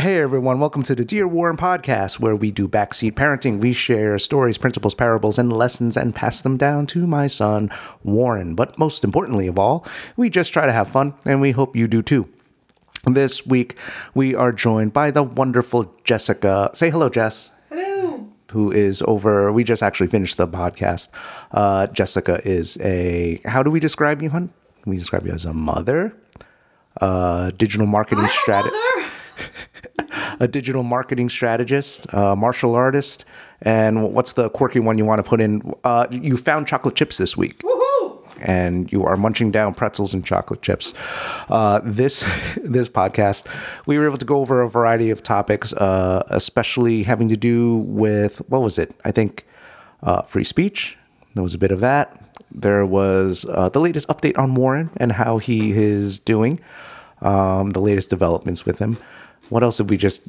Hey everyone, welcome to the Dear Warren podcast, where we do backseat parenting. We share stories, principles, parables, and lessons and pass them down to my son, Warren. But most importantly of all, we just try to have fun, and we hope you do too. This week, we are joined by the wonderful Jessica. Say hello, Jess. Hello. Who is over? We just actually finished the podcast. Uh, Jessica is a. How do we describe you, hun? We describe you as a mother, uh, digital marketing strategist. a digital marketing strategist, a martial artist, and what's the quirky one you want to put in? Uh, you found chocolate chips this week, Woohoo! and you are munching down pretzels and chocolate chips. Uh, this this podcast, we were able to go over a variety of topics, uh, especially having to do with what was it? I think uh, free speech. There was a bit of that. There was uh, the latest update on Warren and how he is doing. Um, the latest developments with him. What else did we just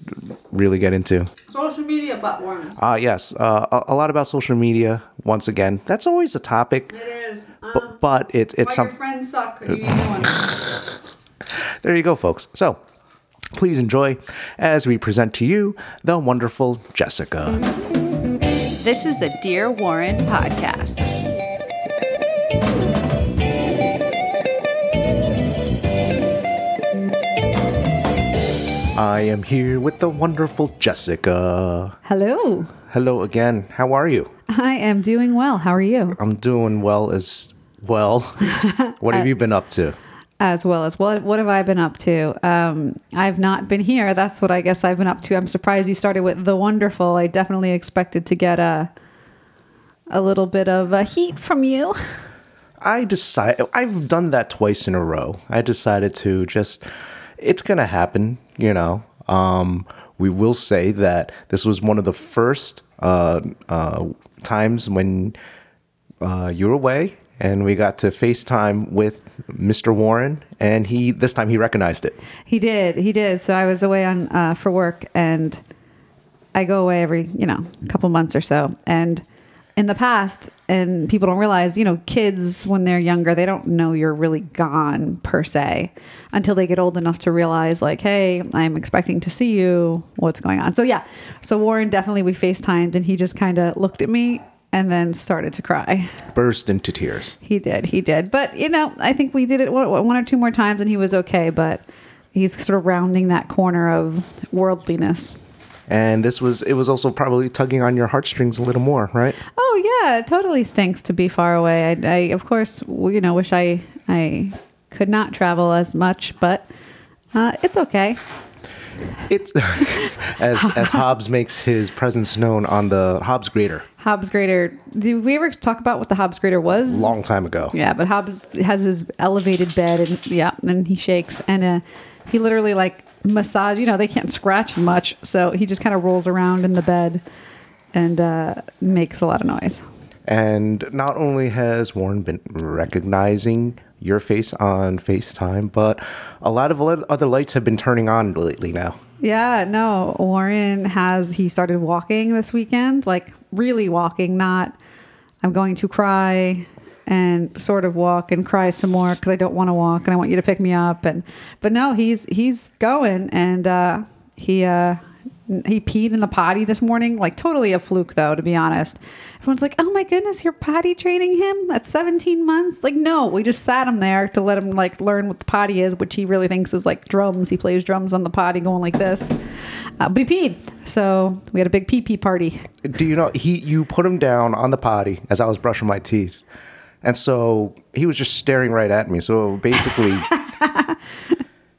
really get into? Social media platforms. Ah, yes, uh, a, a lot about social media. Once again, that's always a topic, It is. Um, but, but it's it's why some. your friends suck. You. There you go, folks. So, please enjoy as we present to you the wonderful Jessica. This is the Dear Warren podcast. I am here with the wonderful Jessica. Hello. Hello again. How are you? I am doing well. How are you? I'm doing well as well. what have you been up to? As well as what what have I been up to? Um, I've not been here. That's what I guess I've been up to. I'm surprised you started with the wonderful. I definitely expected to get a a little bit of a heat from you. I decided I've done that twice in a row. I decided to just it's gonna happen, you know. Um, we will say that this was one of the first uh, uh, times when uh, you were away and we got to FaceTime with Mr. Warren and he this time he recognized it. He did. He did. So I was away on uh, for work, and I go away every you know couple months or so. And in the past, and people don't realize, you know, kids when they're younger, they don't know you're really gone per se until they get old enough to realize, like, hey, I'm expecting to see you. What's going on? So yeah. So Warren definitely we FaceTimed, and he just kind of looked at me and then started to cry. Burst into tears. He did. He did. But, you know, I think we did it one one or two more times and he was okay. But he's sort of rounding that corner of worldliness. And this was it was also probably tugging on your heartstrings a little more, right? Oh, yeah. It totally stinks to be far away. I, I of course, you know, wish I, I could not travel as much, but uh, it's okay. It's as as Hobbs makes his presence known on the Hobbs grater Hobbs Grader. Did we ever talk about what the Hobbs Grader was? long time ago. Yeah, but Hobbs has his elevated bed and yeah, and he shakes and uh, he literally like massage. You know, they can't scratch much, so he just kind of rolls around in the bed and uh, makes a lot of noise. And not only has Warren been recognizing your face on FaceTime, but a lot of other lights have been turning on lately now. Yeah, no, Warren has he started walking this weekend, like really walking, not I'm going to cry and sort of walk and cry some more because I don't want to walk and I want you to pick me up and but no, he's he's going and uh, he uh, he peed in the potty this morning, like totally a fluke though, to be honest. Everyone's like, "Oh my goodness, you're potty training him at 17 months?" Like, no, we just sat him there to let him like learn what the potty is, which he really thinks is like drums. He plays drums on the potty, going like this. Uh, but he peed, so we had a big pee pee party. Do you know he? You put him down on the potty as I was brushing my teeth, and so he was just staring right at me. So basically.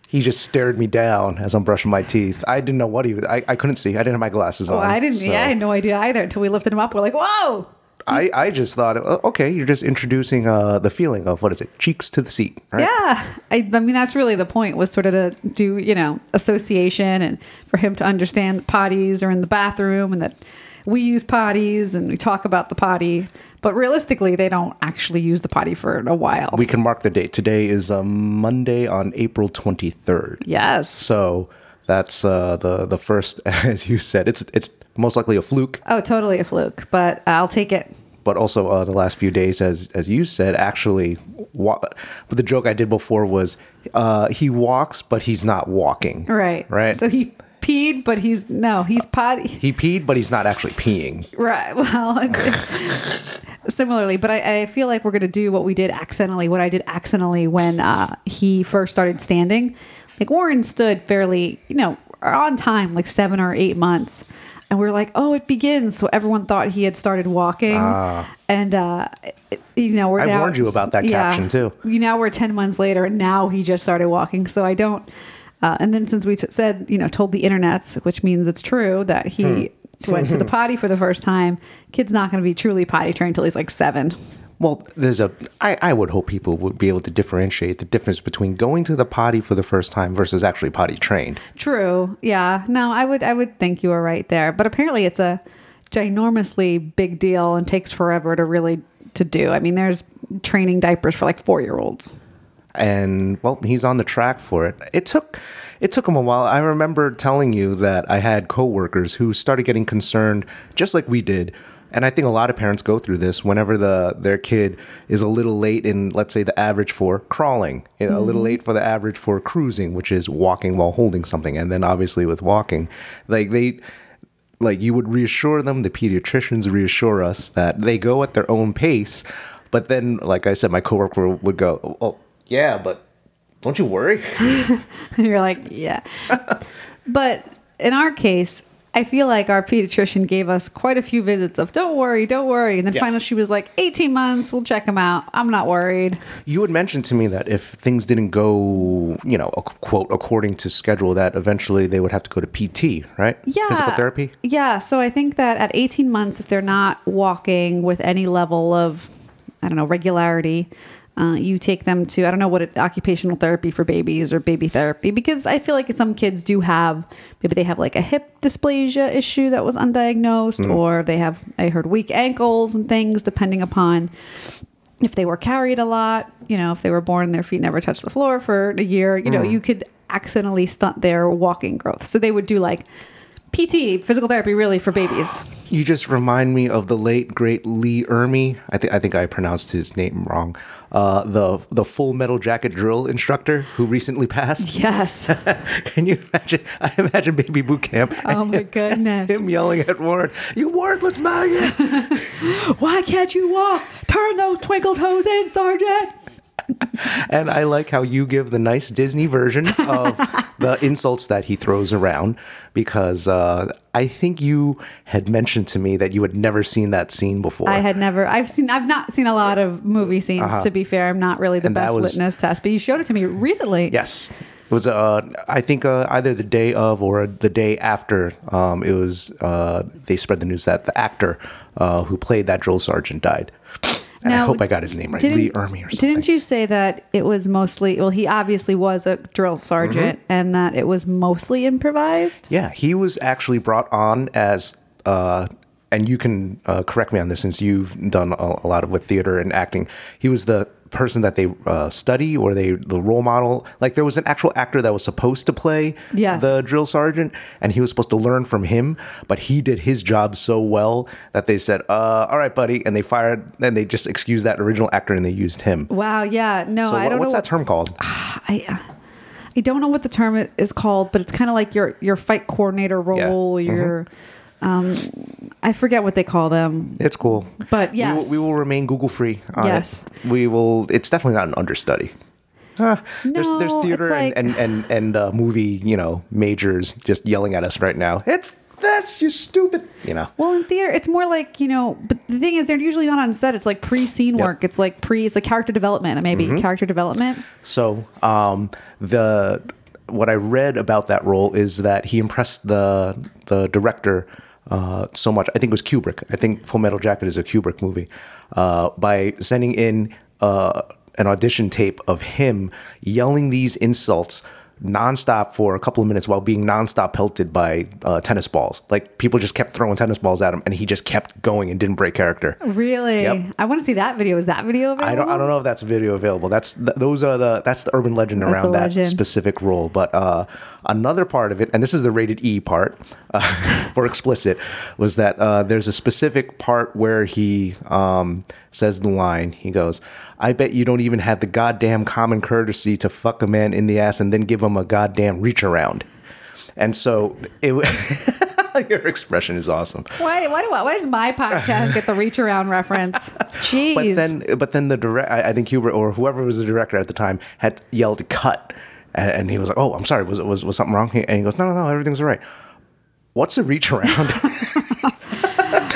He just stared me down as I'm brushing my teeth. I didn't know what he was. I, I couldn't see. I didn't have my glasses on. I didn't. so- Yeah, I had no idea either until we lifted him up. We're like, "Whoa!" I, I just thought, uh, okay, you're just introducing uh, the feeling of what is it, cheeks to the seat, right? Yeah, I, I mean that's really the point was sort of to do you know association and for him to understand that potties are in the bathroom and that we use potties and we talk about the potty, but realistically they don't actually use the potty for a while. We can mark the date. Today is um, Monday on April 23rd. yes. So that's uh, the the first, as you said. It's it's most likely a fluke, Oh, totally a fluke, but I'll take it. but also uh, the last few days, as as you said, actually. Wa- but the joke I did before was uh, he walks, but he's not walking. Right. Right. So he peed, but he's no, he's potty. He peed, but he's not actually peeing. Right. Well, similarly, but I, I feel like we're going to do what we did accidentally, what I did accidentally when uh, he first started standing. Like Warren stood fairly, you know, on time, like seven or eight months. And we were like, oh, it begins. So everyone thought he had started walking. And, uh, it- you know, we're. I now, warned you about that caption, too. You know, we're 10 months later and now he just started walking. So I don't. Uh, and then since we t- said, you know, told the internets, which means it's true that he Hmm. went to the potty for the first time, kid's not going to be truly potty trained until he's like seven. Well, there's a. I, I would hope people would be able to differentiate the difference between going to the potty for the first time versus actually potty trained. True. Yeah. No, I would I would think you were right there. But apparently it's a ginormously big deal and takes forever to really to do. I mean, there's training diapers for like 4-year-olds. And well he's on the track for it. It took it took him a while. I remember telling you that i had coworkers who started getting concerned just like we did. And i think a lot of parents go through this whenever the their kid is a little late in let's say the average for crawling you know, a little mm-hmm. late for the average for cruising which is walking while holding something and then obviously with walking. Like they like you would reassure them the pediatricians reassure us that they go at their own pace but then like i said my coworker would go oh yeah but don't you worry You're like, yeah. but in our case, I feel like our pediatrician gave us quite a few visits of don't worry, don't worry. And then Yes. finally she was like, 18 months, we'll check him out. I'm not worried. you had mentioned to me that if things didn't go you know quote according to schedule that eventually they would have to go to pt right Yeah. physical therapy Yeah. So I think that at 18 months, if they're not walking with any level of, I don't know, regularity, uh, you take them to, I don't know what it, occupational therapy for babies or baby therapy, because I feel like some kids do have, maybe they have like a hip dysplasia issue that was undiagnosed, or they have, I heard weak ankles and things, depending upon if they were carried a lot, you know, if they were born, their feet never touched the floor for a year, you know, you could accidentally stunt their walking growth. So they would do like PT, physical therapy, really for babies. you just remind me of the late great lee ermey i think i think i pronounced his name wrong uh, the the full metal jacket drill instructor who recently passed Yes. Can you imagine? I imagine baby boot camp. Oh my goodness. Him yelling at Ward, "You worthless maggot!" Why can't you walk? Turn those twinkle toes in, Sergeant. and I like how you give the nice Disney version of the insults that he throws around because uh, I think you had mentioned to me that you had never seen that scene before. I had never. I've seen. I've not seen a lot of movie scenes. To be fair, I'm not really the Uh-huh. And best was- litmus test. But you showed it to me recently. Yes. It was, uh, I think, uh, either the day of or the day after. Um, it was. Uh, they spread the news that the actor uh, who played that drill sergeant died. And I hope I got his name right, Lee Ermey or something. Didn't you say that it was mostly? Well, he obviously was a drill sergeant, Mm-hmm. and that it was mostly improvised. Yeah, he was actually brought on as, uh, and you can uh, correct me on this since you've done a, a lot of with theater and acting. He was the person that they uh, study or they the role model. Like there was an actual actor that was supposed to play Yes. the drill sergeant, and he was supposed to learn from him, but he did his job so well that they said, uh, "All right, buddy," and they fired. Then they just excused that original actor and they used him. Wow. Yeah. No, So I what- don't what's know. that term called? I I don't know what the term is called, but it's kind of like your your fight coordinator role. Mm-hmm. Your um, I forget what they call them, It's cool. but We will, we will remain Google free. on it. Yes. we will. It's definitely not an understudy. Ah, there's there's No, theater it's like- and and and, and uh, movie you know majors just yelling at us right now. It's that's you stupid. You know. Well, in theater, it's more like you know. But the thing is, they're usually not on set. It's like pre-scene Yep. Mm-hmm. work. It's like pre. It's like character development. Maybe character development. So um, the what I read about that role is that he impressed the the director uh, so much. I think it was Kubrick. I think Full Metal Jacket is a Kubrick movie. Uh, by sending in uh, an audition tape of him yelling these insults nonstop for a couple of minutes while being nonstop pelted by uh, tennis balls. Like people just kept throwing tennis balls at him, and he just kept going and didn't break character. Really, Yep. I want to see that video. Is that video available? I don't. I don't know if that's video available. That's th- those are the that's the urban legend That's around that legend. specific role. But uh, another part of it, and this is the rated E part uh, for explicit, was that uh, there's a specific part where he um, says the line. He goes, "I bet you don't even have the goddamn common courtesy to fuck a man in the ass and then give him a goddamn reach around." And so it your expression is awesome. Why, why, do I, why does my podcast get the reach around reference? Jeez. But then, but then the direct, I, I think Hubert or whoever was the director at the time had yelled cut, and, and he was like, "Oh, I'm sorry, was was was something wrong?" And he goes, "No, no, no, everything's all right." What's a reach around?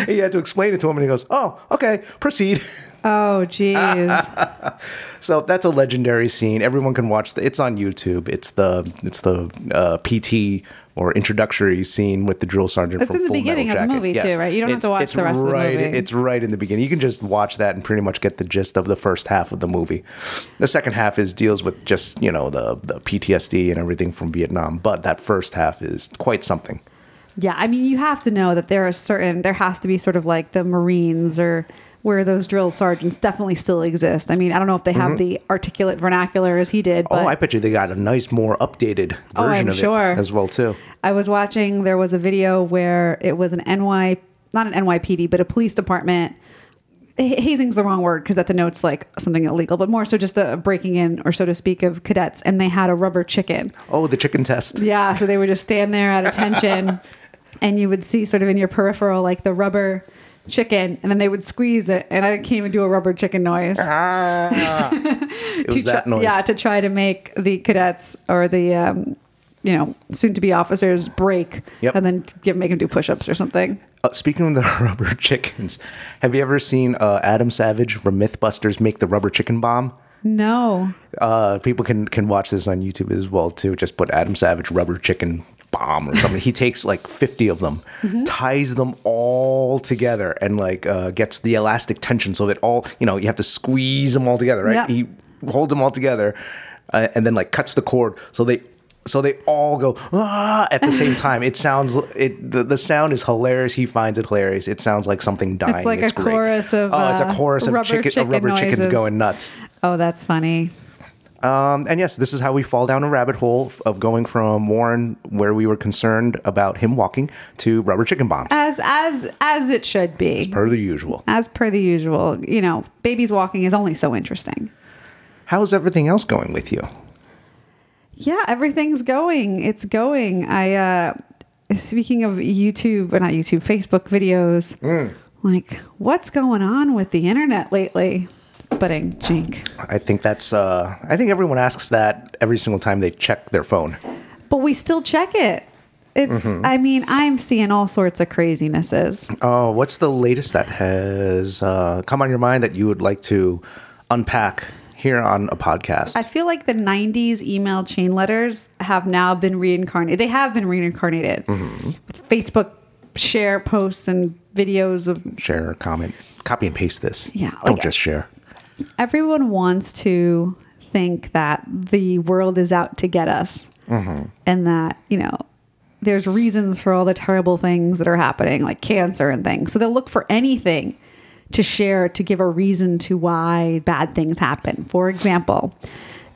he had to explain it to him, and he goes, "Oh, okay, proceed." oh, jeez. So that's a legendary scene. Everyone can watch. The, it's on YouTube. It's the it's the uh, PT or introductory scene with the drill sergeant. It's from in the Full beginning of the movie, Yes. too, right? You don't have to watch the rest of the right, movie. It's right in the beginning. You can just watch that and pretty much get the gist of the first half of the movie. The second half is deals with just you know the the PTSD and everything from Vietnam, but that first half is quite something. Yeah, I mean, you have to know that there are certain, there has to be sort of like the Marines or where those drill sergeants definitely still exist. I mean, I don't know if they have the articulate vernacular as he did, but Mm-hmm. oh, I bet you they got a nice, more updated version Oh, I'm of sure. it as well too. I was watching, there was a video where it was an NY, not an NYPD, but a police department. ha- Hazing's the wrong word because that denotes like something illegal, but more so just a breaking in, or so to speak, of cadets. And they had a rubber chicken. Oh, the chicken test. Yeah, so they would just stand there at attention, and you would see sort of in your peripheral like the rubber chicken, and then they would squeeze it, and I can't even do a rubber chicken noise. It was that try- noise. Yeah, to try to make the cadets or the um, you know soon to be officers break, Yep. and then give make them do push ups or something. Uh, speaking of the rubber chickens, have you ever seen uh, Adam Savage from MythBusters make the rubber chicken bomb? No, Uh, people can can watch this on YouTube as well too. Just put Adam Savage rubber chicken bomb or something. he takes like fifty of them, Mm-hmm. ties them all together, and like uh, gets the elastic tension so that all you know you have to squeeze them all together, right? Yeah. He holds them all together, uh, and then like cuts the cord so they. So they all go ah at the same time. It sounds it the, the sound is hilarious. He finds it hilarious. It sounds like something dying. It's like a great. chorus of, oh, it's a uh, chorus of rubber chicken, of chicken rubber chickens going nuts. oh that's funny. Um, and yes, this is how we fall down a rabbit hole of going from Warren, where we were concerned about him walking, to rubber chicken bombs, As as as it should be. As per the usual. As per the usual, you know, babies walking is only so interesting. How's everything else going with you? Yeah, everything's going. It's going. I uh speaking of YouTube, or not YouTube, Facebook videos. Mm. Like, what's going on with the internet lately? Budding jink. I think that's. Uh, I think everyone asks that every single time they check their phone. But we still check it. It's Mm-hmm. I mean, I'm seeing all sorts of crazinesses. Oh, what's the latest that has uh, come on your mind that you would like to unpack here on a podcast? I feel like the 90s email chain letters have now been reincarnated. They have been reincarnated Mm-hmm. with Facebook share posts and videos of share, comment, copy and paste this. Yeah, don't just share. Everyone wants to think that the world is out to get us mm-hmm. and that you know there's reasons for all the terrible things that are happening like cancer and things. So they'll look for anything to share to give a reason to why bad things happen. For example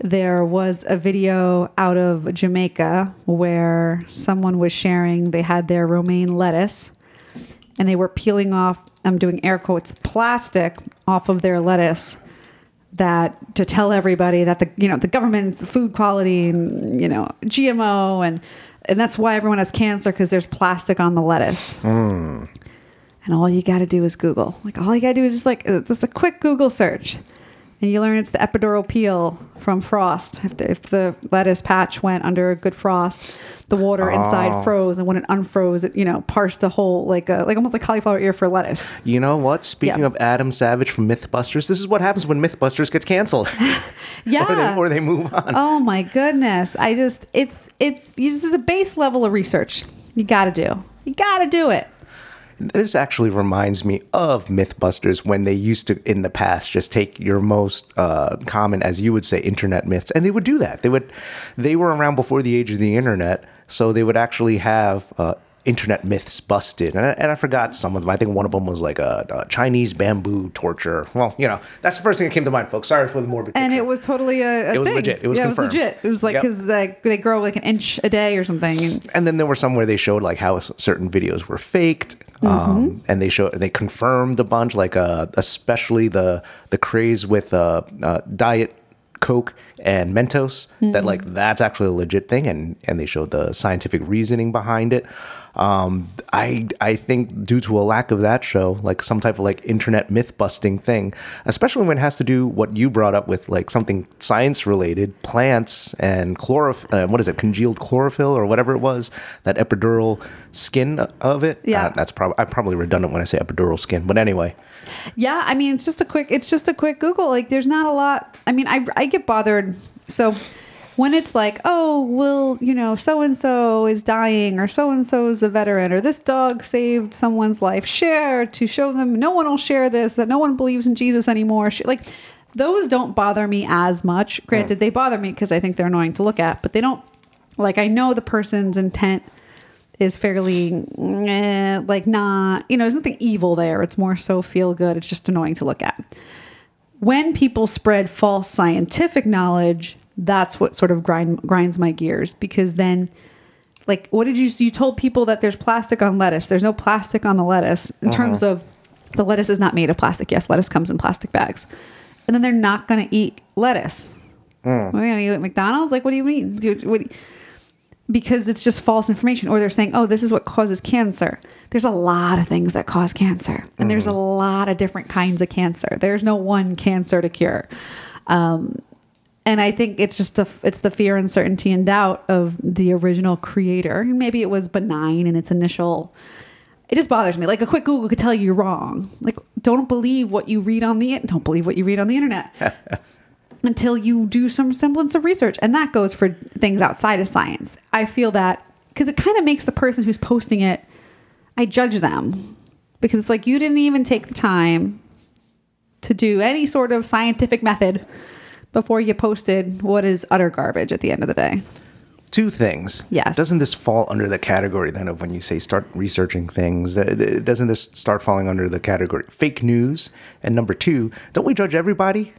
there was a video out of Jamaica where someone was sharing they had their romaine lettuce and they were peeling off I'm doing air quotes plastic off of their lettuce that to tell everybody that the you know the government's food quality and you know GMO and and that's why everyone has cancer because there's plastic on the lettuce. And all you got to do is Google. Like all you got to do is just like uh, just a quick Google search, and you learn it's the epidural peel from frost. If the, if the lettuce patch went under a good frost, the water inside oh. froze, and when it unfroze, it you know parsed a whole like a like almost like cauliflower ear for lettuce. You know what? Speaking Yeah. of Adam Savage from MythBusters, this is what happens when MythBusters gets canceled, Yeah. or, they, or they move on. Oh my goodness. I just it's it's this is a base level of research. You gotta do. You gotta do it. This actually reminds me of Mythbusters when they used to, in the past, just take your most uh, common, as you would say, internet myths, and they would do that. They would, they were around before the age of the internet, so they would actually have uh, internet myths busted. And I, and I forgot some of them. I think one of them was like a, a Chinese bamboo torture. Well, you know, that's the first thing that came to mind, folks. Sorry for the morbid. And picture. it was totally a, a It was thing. legit. It was yeah, confirmed. it was legit. It was like Yep. because uh, they grow like an inch a day or something. And and then there were some where they showed like how certain videos were faked Mm-hmm. um, and they show they confirmed a bunch like uh, especially the the craze with uh, uh, diet coke and Mentos that like that's actually a legit thing, and and they showed the scientific reasoning behind it. Um, I I think due to a lack of that show, like some type of like internet myth busting thing, especially when it has to do what you brought up with like something science related, plants and chlorophyll. Uh, what is it? Congealed chlorophyll or whatever it was. That epidural skin of it. Yeah. Uh, that's probably I'm probably redundant when I say epidural skin, but anyway. Yeah, I mean, it's just a quick. It's just a quick Google. Like, there's not a lot. I mean, I I get bothered. So when it's like, oh, well, you know, so and so is dying, or so and so is a veteran, or this dog saved someone's life, share to show them no one will share this, that no one believes in Jesus anymore. Like, those don't bother me as much. Granted, they bother me because I think they're annoying to look at, but they don't. Like, I know the person's intent is fairly eh, like not you know there's nothing evil there it's more so feel good it's just annoying to look at when people spread false scientific knowledge that's what sort of grind, grinds my gears because then like what did you you told people that there's plastic on lettuce. There's no plastic on the lettuce in uh-huh. terms of the lettuce is not made of plastic. Yes lettuce comes in plastic bags. And then they're not going to eat lettuce. Mm. What, are you gonna eat at McDonald's? Like, what do you mean? What, because it's just false information. Or they're saying oh this is what causes cancer. There's a lot of things that cause cancer. And there's mm-hmm. a lot of different kinds of cancer. There's no one cancer to cure. Um, and i think it's just the it's the fear uncertainty and doubt of the original creator and maybe it was benign in its initial it just bothers me like a quick google could tell you you're wrong like don't believe what you read on the don't believe what you read on the internet until you do some semblance of research. And that goes for things outside of science. I feel that because it kind of makes the person who's posting it, I judge them because it's like you didn't even take the time to do any sort of scientific method before you posted what is utter garbage at the end of the day. Two things. Yes. Doesn't this fall under the category then of when you say start researching things? th- th- Doesn't this start falling under the category fake news? And number two, don't we judge everybody?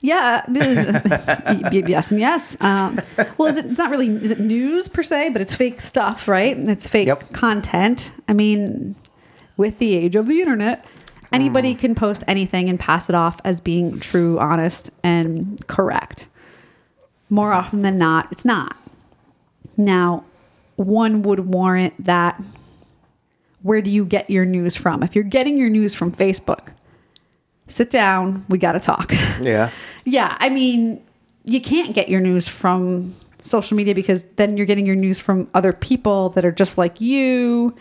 Yeah, yes and yes. Um, well, is it? It's not really. Is it news per se? But it's fake stuff, right? It's fake Yep. content. I mean, with the age of the internet, anybody mm. can post anything and pass it off as being true, honest, and correct. More often than not, it's not. Now, one would warrant that. Where do you get your news from? If you're getting your news from Facebook, sit down. We got to talk. Yeah. Yeah, I mean, you can't get your news from social media because then you're getting your news from other people that are just like you,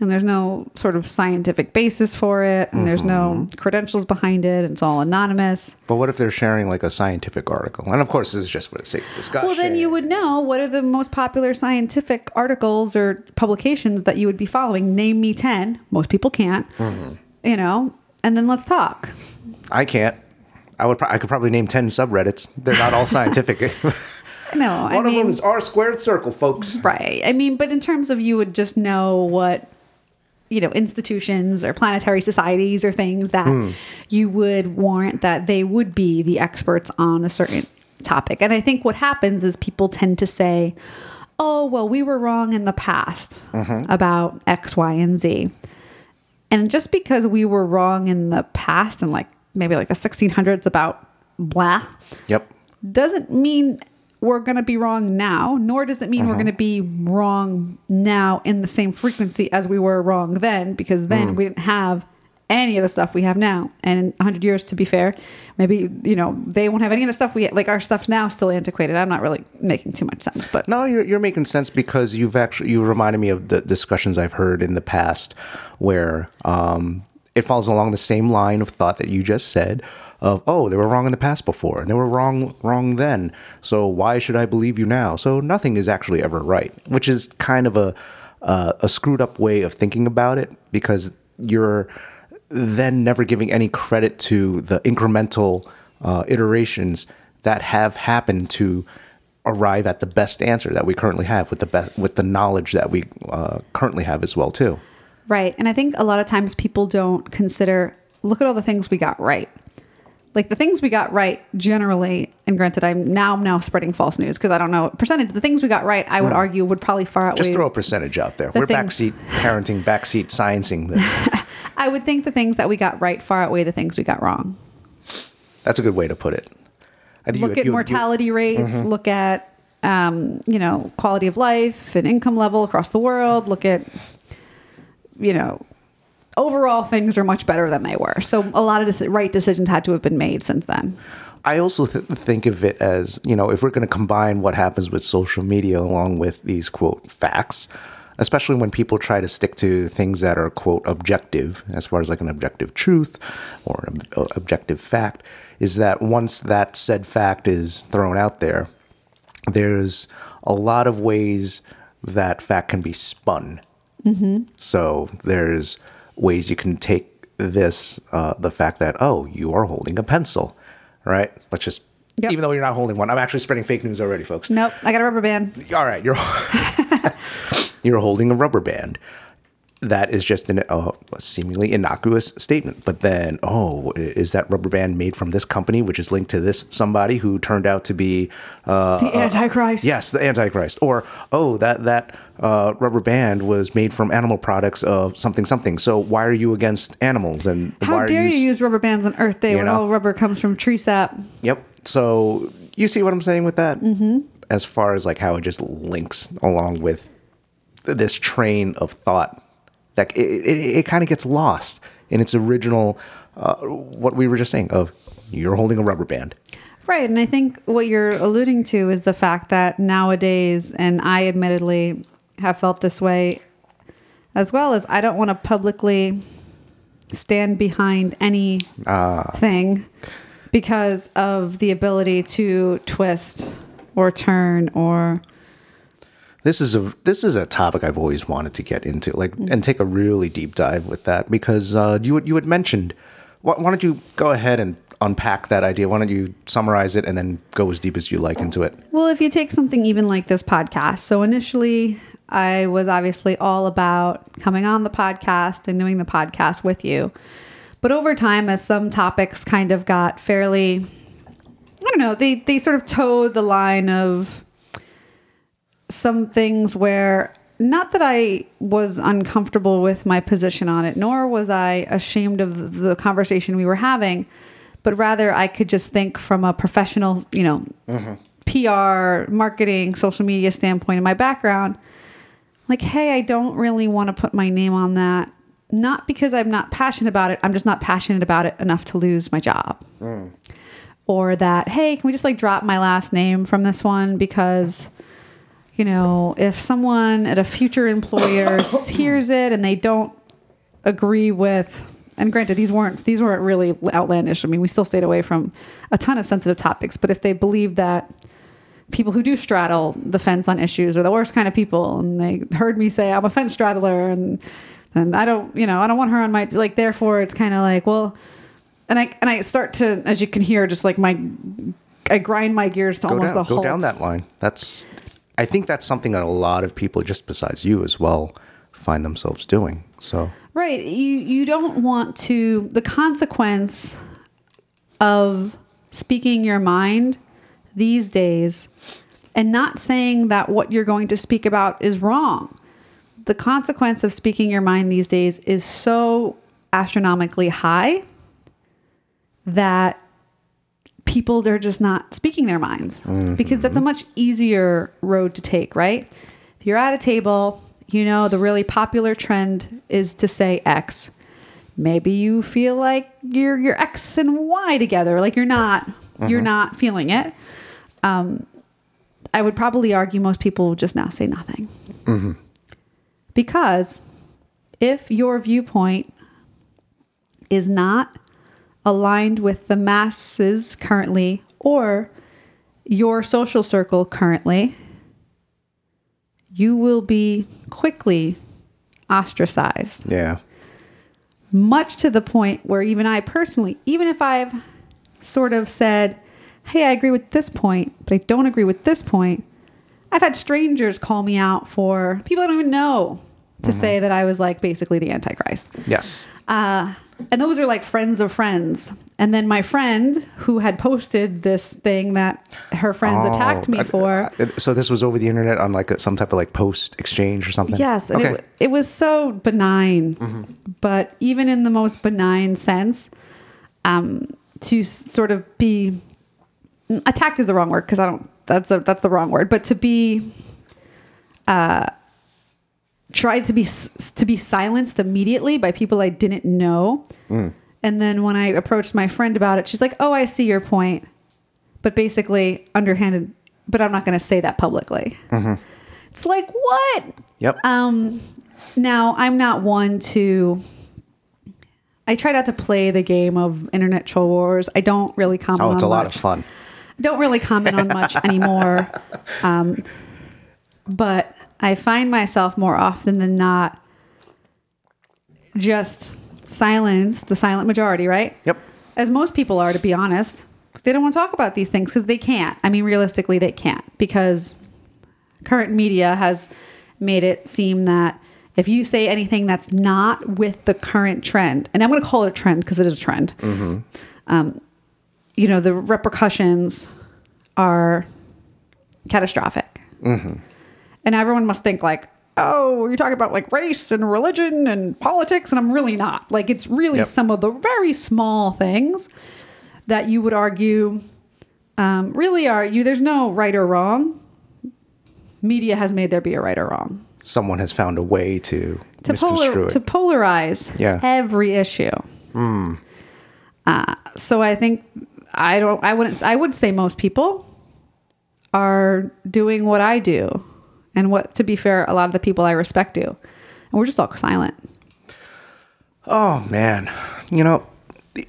and there's no sort of scientific basis for it, and there's no mm-hmm. credentials behind it. It's all anonymous. But what if they're sharing like a scientific article? And of course, this is just for the sake of discussion. Well, then you would know what are the most popular scientific articles or publications that you would be following. Name me 10. Most people can't, mm-hmm. you know, and then let's talk. I can't. I would. Pro- I could probably name ten subreddits. They're not all scientific. No, I One of mean, them is R squared circle, folks. Right. I mean, but in terms of you would just know what, you know, institutions or planetary societies or things that hmm. you would warrant that they would be the experts on a certain topic. And I think what happens is people tend to say, oh, well, we were wrong in the past mm-hmm. about X, Y, and Z. And just because we were wrong in the past and like maybe like the 1600s about blah, Yep. doesn't mean we're going to be wrong now, nor does it mean we're going to be wrong now in the same frequency as we were wrong then, because then we didn't have any of the stuff we have now. And in 100 years, to be fair, maybe, you know, they won't have any of the stuff we like our stuff's now still antiquated. I'm not really making too much sense, but No, you're, you're making sense because you've actually you reminded me of the discussions I've heard in the past where um, it falls along the same line of thought that you just said of oh they were wrong in the past before and they were wrong wrong then so why should I believe you now so nothing is actually ever right which is kind of a uh, a screwed up way of thinking about it because you're then never giving any credit to the incremental uh, iterations that have happened to arrive at the best answer that we currently have with the best with the knowledge that we uh, currently have as well too. Right. And I think a lot of times people don't consider look at all the things we got right. Like the things we got right generally, and granted, I'm now now spreading false news because I don't know percentage. The things we got right, I would argue, would probably far outweigh. Just throw a percentage out there. We're things- backseat parenting, backseat sciencing this. I would think the things that we got right far outweigh the things we got wrong. That's a good way to put it. I think you look had- at you had- you- mortality rates, look at um, you know quality of life and income level across the world. Look at you know overall things are much better than they were. So a lot of deci- right decisions had to have been made since then. I also th- think of it as, you know, if we're going to combine what happens with social media along with these quote facts, especially when people try to stick to things that are quote objective, as far as like an objective truth or an ob- uh, objective fact, is that once that said fact is thrown out there, there's a lot of ways that fact can be spun. Mm-hmm. So there's ways you can take this, uh, the fact that, oh, you are holding a pencil, right? Let's just, Yep. even though you're not holding one, I'm actually spreading fake news already, folks. Nope, I got a rubber band. All right, you're you're holding a rubber band. That is just an, uh, a seemingly innocuous statement. But then, oh, is that rubber band made from this company, which is linked to this somebody who turned out to be uh, The Antichrist. Yes, the Antichrist. Or oh, that that uh, rubber band was made from animal products of something something. So why are you against animals? And why How are dare you s- use rubber bands on Earth Day when know? all rubber comes from tree sap? Yep. So you see what I'm saying with that? Mm-hmm. As far as like how it just links along with this train of thought, that it, it, it kind of gets lost in its original, uh, what we were just saying of you're holding a rubber band. Right. And I think what you're alluding to is the fact that nowadays, and I admittedly have felt this way as well, as I don't want to publicly stand behind anything because of the ability to twist or turn or. This is a this is a topic I've always wanted to get into, like, and take a really deep dive with that because uh, you you had mentioned. Why, why don't you go ahead and unpack that idea? Why don't you summarize it and then go as deep as you like into it? Well, if you take something even like this podcast, so initially I was obviously all about coming on the podcast and doing the podcast with you. But over time, as some topics kind of got fairly, I don't know, they, they sort of towed the line of some things where not that I was uncomfortable with my position on it, nor was I ashamed of the conversation we were having, but rather I could just think from a professional, you know, mm-hmm. PR, marketing, social media standpoint in my background, like, hey, I don't really want to put my name on that. Not because I'm not passionate about it, I'm just not passionate about it enough to lose my job. Mm. Or that, hey, can we just like drop my last name from this one because you know, if someone at a future employer hears it and they don't agree with and granted these weren't these weren't really outlandish. I mean, we still stayed away from a ton of sensitive topics, but if they believe that people who do straddle the fence on issues are the worst kind of people and they heard me say I'm a fence straddler and and I don't, you know, I don't want her on my like therefore it's kind of like, well, and I and I start to as you can hear just like my I grind my gears to go almost down, a go halt. down that line. That's, I think that's something that a lot of people, just besides you as well, find themselves doing. So Right. You you don't want to the consequence of speaking your mind these days and not saying that what you're going to speak about is wrong. The consequence of speaking your mind these days is so astronomically high that people they're just not speaking their minds because that's a much easier road to take, right? If you're at a table, you know the really popular trend is to say X. Maybe you feel like you're you're X and Y together, like you're not you're not feeling it. Um, I would probably argue most people will just now say nothing. Mm-hmm. Because if your viewpoint is not aligned with the masses currently or your social circle currently, you will be quickly ostracized. yeah, Much to the point where even I personally, even if I've sort of said, hey, I agree with this point, but I don't agree with this point, I've had strangers call me out for people I don't even know to say that I was like basically the Antichrist. yes, Uh, and those are like friends of friends. And then my friend who had posted this thing that her friends attacked me Oh, for. So this was over the internet on like a, some type of like post exchange or something. Yes, and Okay. it, it was so benign. But even in the most benign sense, um, to sort of be attacked is the wrong word because I don't. That's a that's the wrong word. But to be, uh, tried to be to be silenced immediately by people I didn't know, and then when I approached my friend about it, she's like, "Oh, I see your point," but basically underhanded. But I'm not going to say that publicly. It's like what? Yep. Um, now I'm not one to. I try not to play the game of internet troll wars. I don't really comment. oh, it's a lot of fun. Don't really comment on much anymore. Um, but I find myself more often than not just silenced, the silent majority, right? Yep. As most people are, to be honest. They don't want to talk about these things because they can't. I mean, realistically, they can't because current media has made it seem that if you say anything that's not with the current trend, and I'm going to call it a trend because it is a trend, um, you know, the repercussions are catastrophic. And everyone must think like, oh, you're talking about like race and religion and politics. And I'm really not. Like, it's really Yep. some of the very small things that you would argue um, really are you. There's no right or wrong. Media has made there be a right or wrong. Someone has found a way to, To, polar, it. to polarize Yeah. every issue. Uh, so I think I don't. I wouldn't. I would say most people are doing what I do, and what, to be fair, a lot of the people I respect do, and we're just all silent. Oh man, you know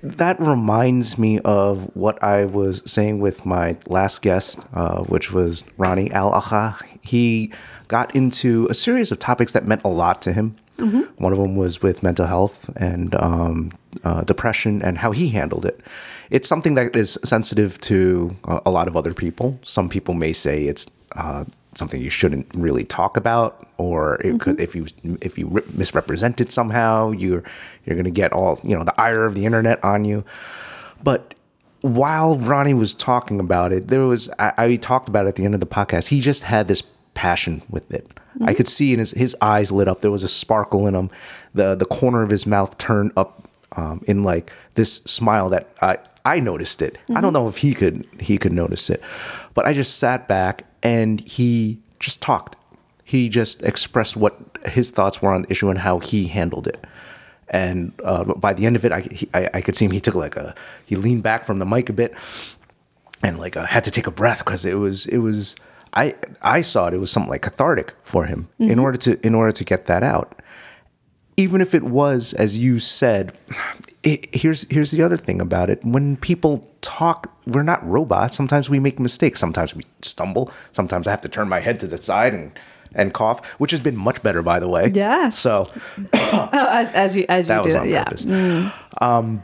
that reminds me of what I was saying with my last guest, uh, which was Ronnie Al Akha. He got into a series of topics that meant a lot to him. One of them was with mental health and um, uh, depression and how he handled it. It's something that is sensitive to a lot of other people. Some people may say it's uh, something you shouldn't really talk about, or it could, if you if you re- misrepresent it somehow, you're you're gonna get all you know the ire of the internet on you. But while Ronnie was talking about it, there was I, I talked about it at the end of the podcast. He just had this passion with it. I could see in his his eyes lit up. There was a sparkle in him. the The corner of his mouth turned up um, in like this smile that I I noticed it. I don't know if he could he could notice it, but I just sat back and he just talked. He just expressed what his thoughts were on the issue and how he handled it and uh, by the end of it, I, he, I I could see him. He took like a he leaned back from the mic a bit, and like uh, had to take a breath because it was it was I I saw it. It was something like cathartic for him in order to in order to get that out. Even if it was, as you said, it, here's here's the other thing about it. When people talk, we're not robots. Sometimes we make mistakes. Sometimes we stumble. Sometimes I have to turn my head to the side and and cough, which has been much better, by the way. Yeah. So Oh, as, as you as you that do was it, yeah. purpose. Um,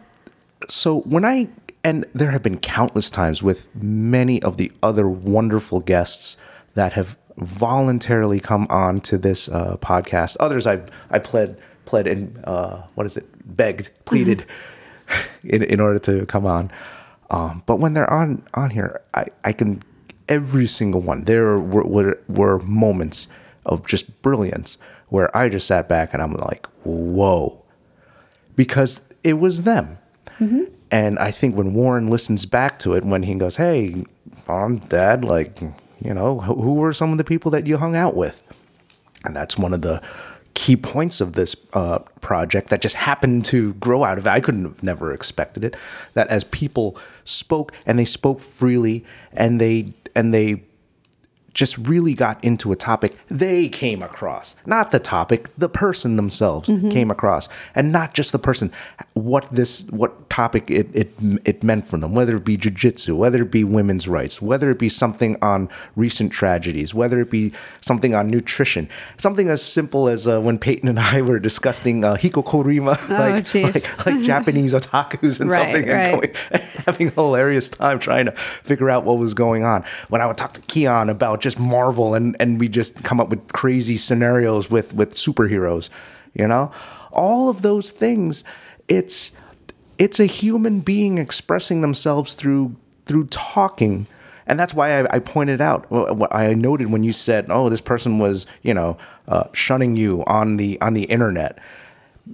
so when I and there have been countless times with many of the other wonderful guests that have voluntarily come on to this uh, podcast. Others I've I pled pled and uh, what is it begged pleaded in in order to come on. Um, but when they're on on here, I I can every single one. There were were, were moments of just brilliance where I just sat back and I'm like, whoa because it was them. And I think when Warren listens back to it, when he goes, "Hey, mom, dad, like, you know, who were some of the people that you hung out with?" And that's one of the key points of this uh, project that just happened to grow out of it. I couldn't have never expected it. That as people spoke and they spoke freely and they and they just really got into a topic they came across not the topic the person themselves came across and not just the person what this what topic it, it it meant for them whether it be jiu-jitsu whether it be women's rights whether it be something on recent tragedies whether it be something on nutrition something as simple as uh, when Peyton and I were discussing uh, hikikomori like, like like Japanese otakus and Right, something and right. going and having a hilarious time trying to figure out what was going on. When I would talk to Keon about just Marvel and, and we just come up with crazy scenarios with, with superheroes, you know? All of those things, it's it's a human being expressing themselves through through talking. And that's why I, I pointed out. What I noted when you said, "Oh, this person was, you know, uh, shunning you on the on the internet,"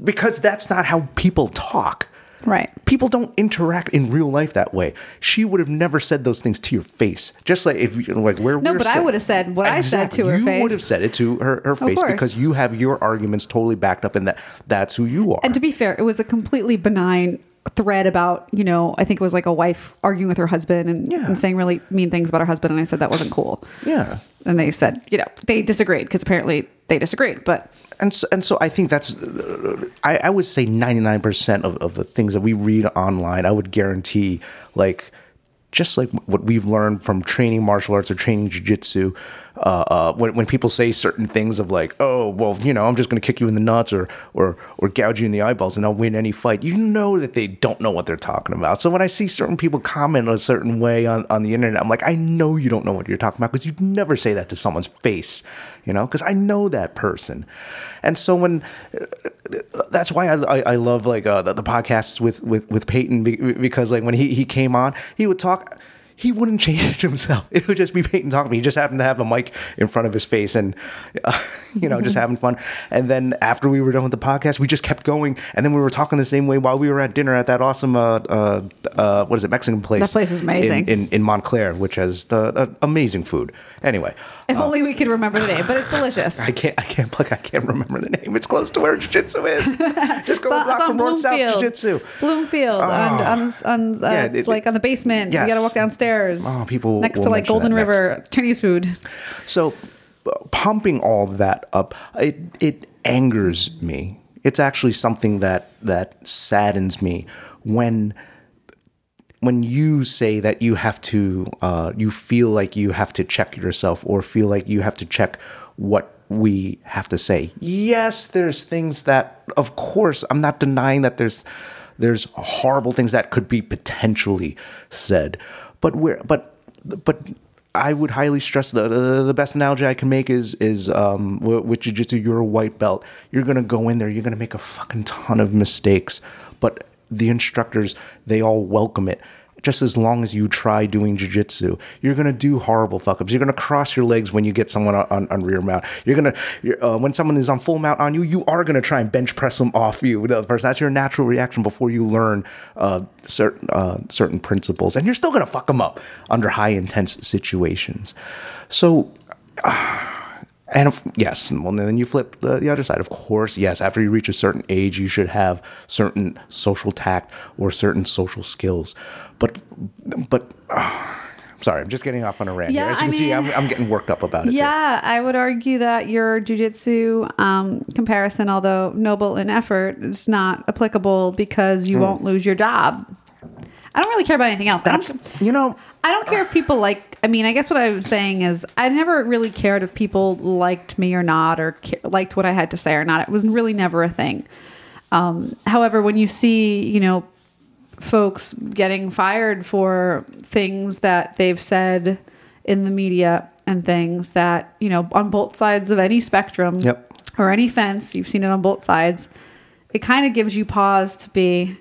because that's not how people talk. Right. People don't interact in real life that way. She would have never said those things to your face. Just like if you like where No, but I would have said what I said to her you face. would have said it to her, her face course. because you have your arguments totally backed up and that that's who you are. And to be fair, it was a completely benign thread about, you know, I think it was like a wife arguing with her husband and, Yeah. and saying really mean things about her husband. And I said that wasn't cool. yeah. And they said, you know, they disagreed because apparently they disagreed. But and so, and so I think that's I, I would say 99% of, of the things that we read online I would guarantee like just like what we've learned from training martial arts or training jiu-jitsu uh, uh, when, when people say certain things of like oh well you know I'm just going to kick you in the nuts or or or gouge you in the eyeballs and I'll win any fight you know that they don't know what they're talking about. So when I see certain people comment a certain way on, on the internet I'm like I know you don't know what you're talking about because you'd never say that to someone's face you know because I know that person. And so when that's why I, I, I love like uh, the, the podcasts with with with Peyton because like when he, he came on he would talk he wouldn't change himself it would just be Peyton talking he just happened to have a mic in front of his face and uh, you know just having fun and then after we were done with the podcast we just kept going and then we were talking the same way while we were at dinner at that awesome uh, uh, uh, what is it Mexican place That place is amazing. in, in, in Montclair which has the uh, amazing food anyway if only we could remember the name, but it's delicious. I can't. I can't. Like I can't remember the name. It's close to where Jiu-Jitsu is. Just go a on, block on from North South Bloomfield. Jiu-Jitsu. Bloomfield on Oh. on, on uh, Yeah, it's it- like on the basement. yes. You got to walk downstairs. Oh, people next to like Golden that next. River Chinese food. So, uh, pumping all that up, it it angers me. It's actually something that that saddens me when when you say that you have to, uh, you feel like you have to check yourself or feel like you have to check what we have to say. Yes, there's things that, of course, I'm not denying that there's there's horrible things that could be potentially said, but where, but but I would highly stress the the, the best analogy I can make is is um, with, jiu-jitsu. You're a white belt. You're gonna go in there. You're gonna make a fucking ton of mistakes, but the instructors they all welcome it just as long as you try doing jiu-jitsu you're to do horrible fuck-ups. You're going to cross your legs when you get someone on, on, on rear mount. You're going to uh, when someone is on full mount on you you are to try and bench press them off you. That's your natural reaction before you learn uh, certain uh, certain principles. And you're still to fuck them up under high intense situations. So and if, yes, well, then you flip the, the other side. Of course, yes, after you reach a certain age, you should have certain social tact or certain social skills. But, but, sorry, I'm just getting off on a rant. here. As you I can see, I'm, I'm getting worked up about it. too. Yeah, I would argue that your jujitsu um, comparison, although noble in effort, is not applicable because you won't lose your job. I don't really care about anything else. That's, don't- you know, I don't care if people like. I mean, I guess what I'm saying is, I never really cared if people liked me or not, or ca- liked what I had to say or not. It was really never a thing. Um, however, when you see, you know, folks getting fired for things that they've said in the media and things that you know on both sides of any spectrum Yep. or any fence, you've seen it on both sides. It kind of gives you pause to be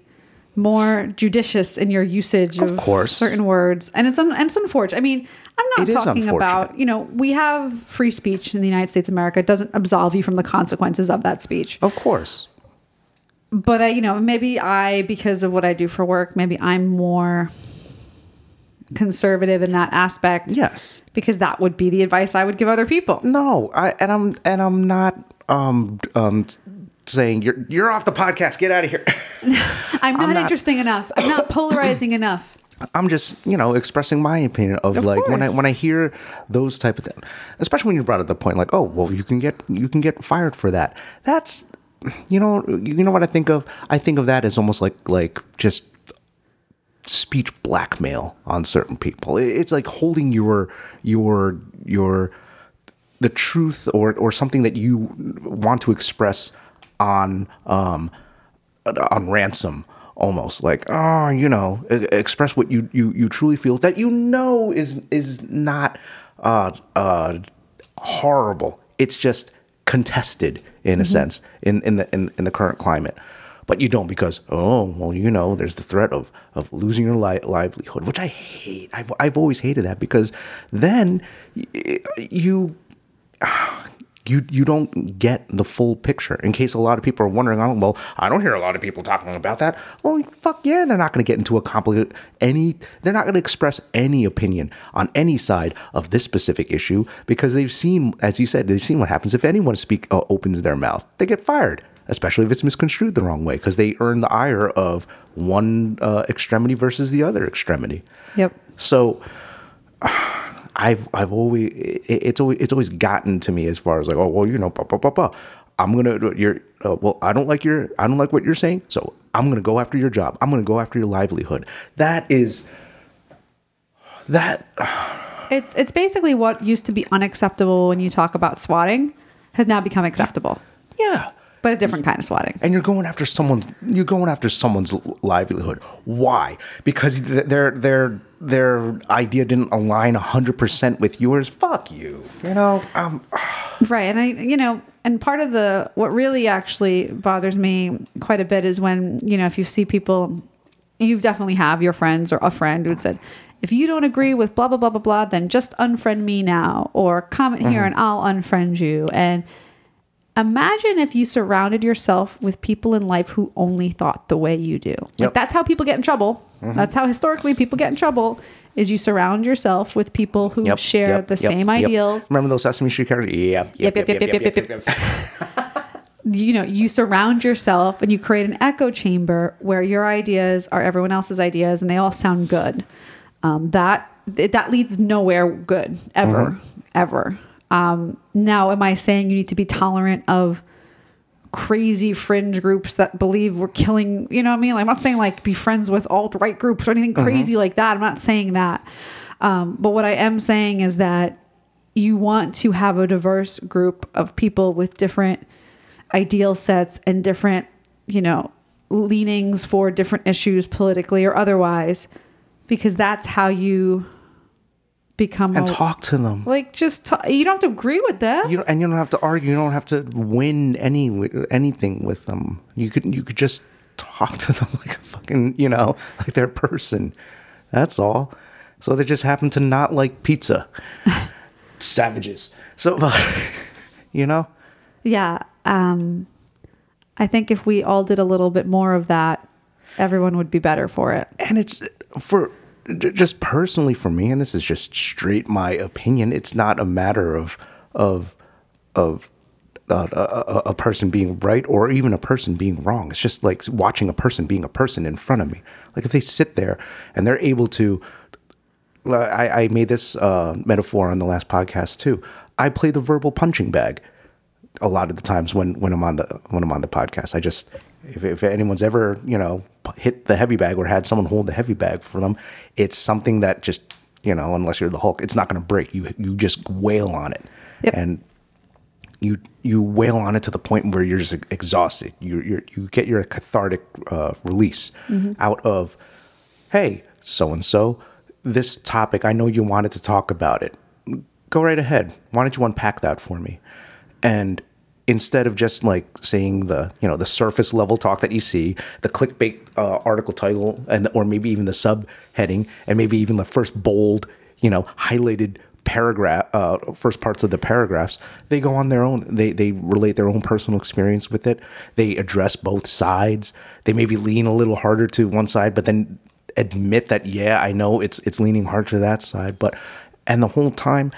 more judicious in your usage of, Of course. certain words, and it's un- and it's unfortunate. I mean, I'm not It talking about you know we have free speech in the United States of America. It doesn't absolve you from the consequences of that speech. of course. But I, you know, maybe I because of what I do for work, maybe I'm more conservative in that aspect. Yes. Because that would be the advice I would give other people. No, I and I'm and I'm not um um saying you're you're off the podcast. Get out of here. I'm not, not- interesting enough. I'm not polarizing enough. I'm just, you know, expressing my opinion of, Of like when I when I hear those type of things, especially when you brought up the point like, oh, well, you can get you can get fired for that. That's, you know, you know what I think of? I think of that as almost like like just speech blackmail on certain people. It's like holding your your your the truth or or something that you want to express on um on ransom almost like oh you know express what you you you truly feel that you know is is not uh uh horrible it's just contested in a mm-hmm. sense in in the in, in the current climate. But you don't because oh well you know there's the threat of of losing your li- livelihood which i hate. I've, I've always hated that because then you you you don't get the full picture. In case a lot of people are wondering, oh, well, I don't hear a lot of people talking about that. Well, fuck yeah, they're not going to get into a complicated any. They're not going to express any opinion on any side of this specific issue because they've seen, as you said, they've seen what happens if anyone speak uh, opens their mouth. They get fired, especially if it's misconstrued the wrong way because they earn the ire of one uh, extremity versus the other extremity. Yep. So I've I've always it, it's always it's always gotten to me as far as like oh well you know blah, blah, blah, blah. I'm gonna you're uh, well I don't like your I don't like what you're saying so I'm gonna go after your job. I'm gonna go after your livelihood. That is that It's it's basically what used to be unacceptable when you talk about swatting has now become acceptable, yeah but a different kind of swatting. and you're going after someone's you're going after someone's livelihood why because their their their idea didn't align 100% with yours fuck you you know um Right. And I, you know, and part of the, what really actually bothers me quite a bit is when, you know, if you see people, you definitely have your friends or a friend who said, if you don't agree with blah, blah, blah, blah, blah, then just unfriend me now or comment here and I'll unfriend you. And imagine if you surrounded yourself with people in life who only thought the way you do. Like that's how people get in trouble. That's how historically people get in trouble is you surround yourself with people who Yep, share yep, the yep, same yep. ideals. Remember those Sesame Street characters? Yep, Yep, yep, yep, yep, yep, yep, you know you surround yourself and you create an echo chamber where your ideas are everyone else's ideas and they all sound good um, that that leads nowhere good ever ever um, now am i saying you need to be tolerant of crazy fringe groups that believe we're killing you know what i mean? Like, i'm not saying like be friends with alt-right groups or anything crazy like that. I'm not saying that. Um, but what i am saying is that you want to have a diverse group of people with different ideal sets and different, you know, leanings for different issues politically or otherwise, because that's how you become And a- talk to them. like just ta- you don't have to agree with them. You don't, and you don't have to argue. You don't have to win any anything with them. You could you could just talk to them like a fucking you know like their person. That's all. So they just happen to not like pizza. Savages. So you know. yeah, um, I think if we all did a little bit more of that, everyone would be better for it. and it's for just personally for me and this is just straight my opinion it's not a matter of of of uh, a, a, person being right or even a person being wrong. It's just like watching a person being a person in front of me. Like if they sit there and they're able to I, I made this uh, metaphor on the last podcast too. I play the verbal punching bag a lot of the times when, when I'm on the when I'm on the podcast. I just if, if anyone's ever you know hit the heavy bag or had someone hold the heavy bag for them, it's something that just you know unless you're the Hulk, it's not going to break. You you just wail on it, Yep. and you you wail on it to the point where you're just exhausted. You you you get your cathartic uh, release out of, hey, so and so, this topic. I know you wanted to talk about it. Go right ahead. Why don't you unpack that for me? And instead of just like saying the you know the surface level talk that you see, the clickbait uh, article title, and or maybe even the subheading, and maybe even the first bold you know highlighted paragraph uh, first parts of the paragraphs they go on their own. They they relate their own personal experience with it. They address both sides. They maybe lean a little harder to one side but then admit that yeah i know it's it's leaning hard to that side. But and the whole time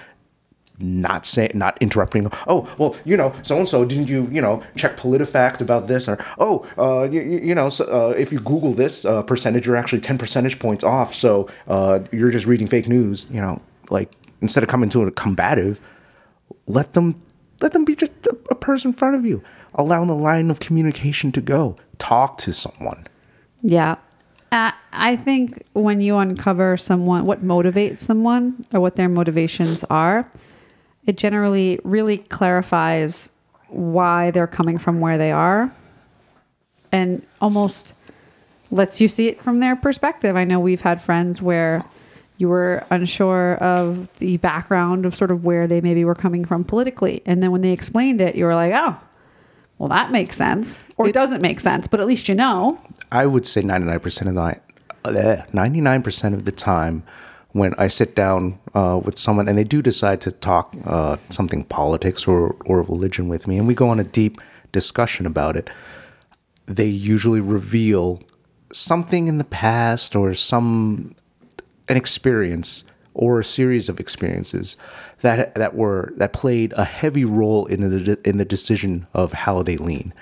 not saying not interrupting oh well you know so and so didn't you you know check politifact about this? Or oh uh you, you know so, uh, if you google this uh, percentage you're actually 10 percentage points off. So uh you're just reading fake news you know like instead of coming to a combative let them let them be just a, a person in front of you. Allow the line of communication to go. Talk to someone. Yeah. I think when you uncover someone, what motivates someone or what their motivations are, it generally really clarifies why they're coming from where they are and almost lets you see it from their perspective. I know we've had friends where you were unsure of the background of sort of where they maybe were coming from politically. And then when they explained it, you were like, oh, well, that makes sense. Or it doesn't make sense, but at least you know. I would say 99% of the uh, 99% of the time when I sit down uh, with someone and they do decide to talk uh, something politics or, or religion with me, and we go on a deep discussion about it, they usually reveal something in the past or some an experience or a series of experiences that that were that played a heavy role in the in the decision of how they lean.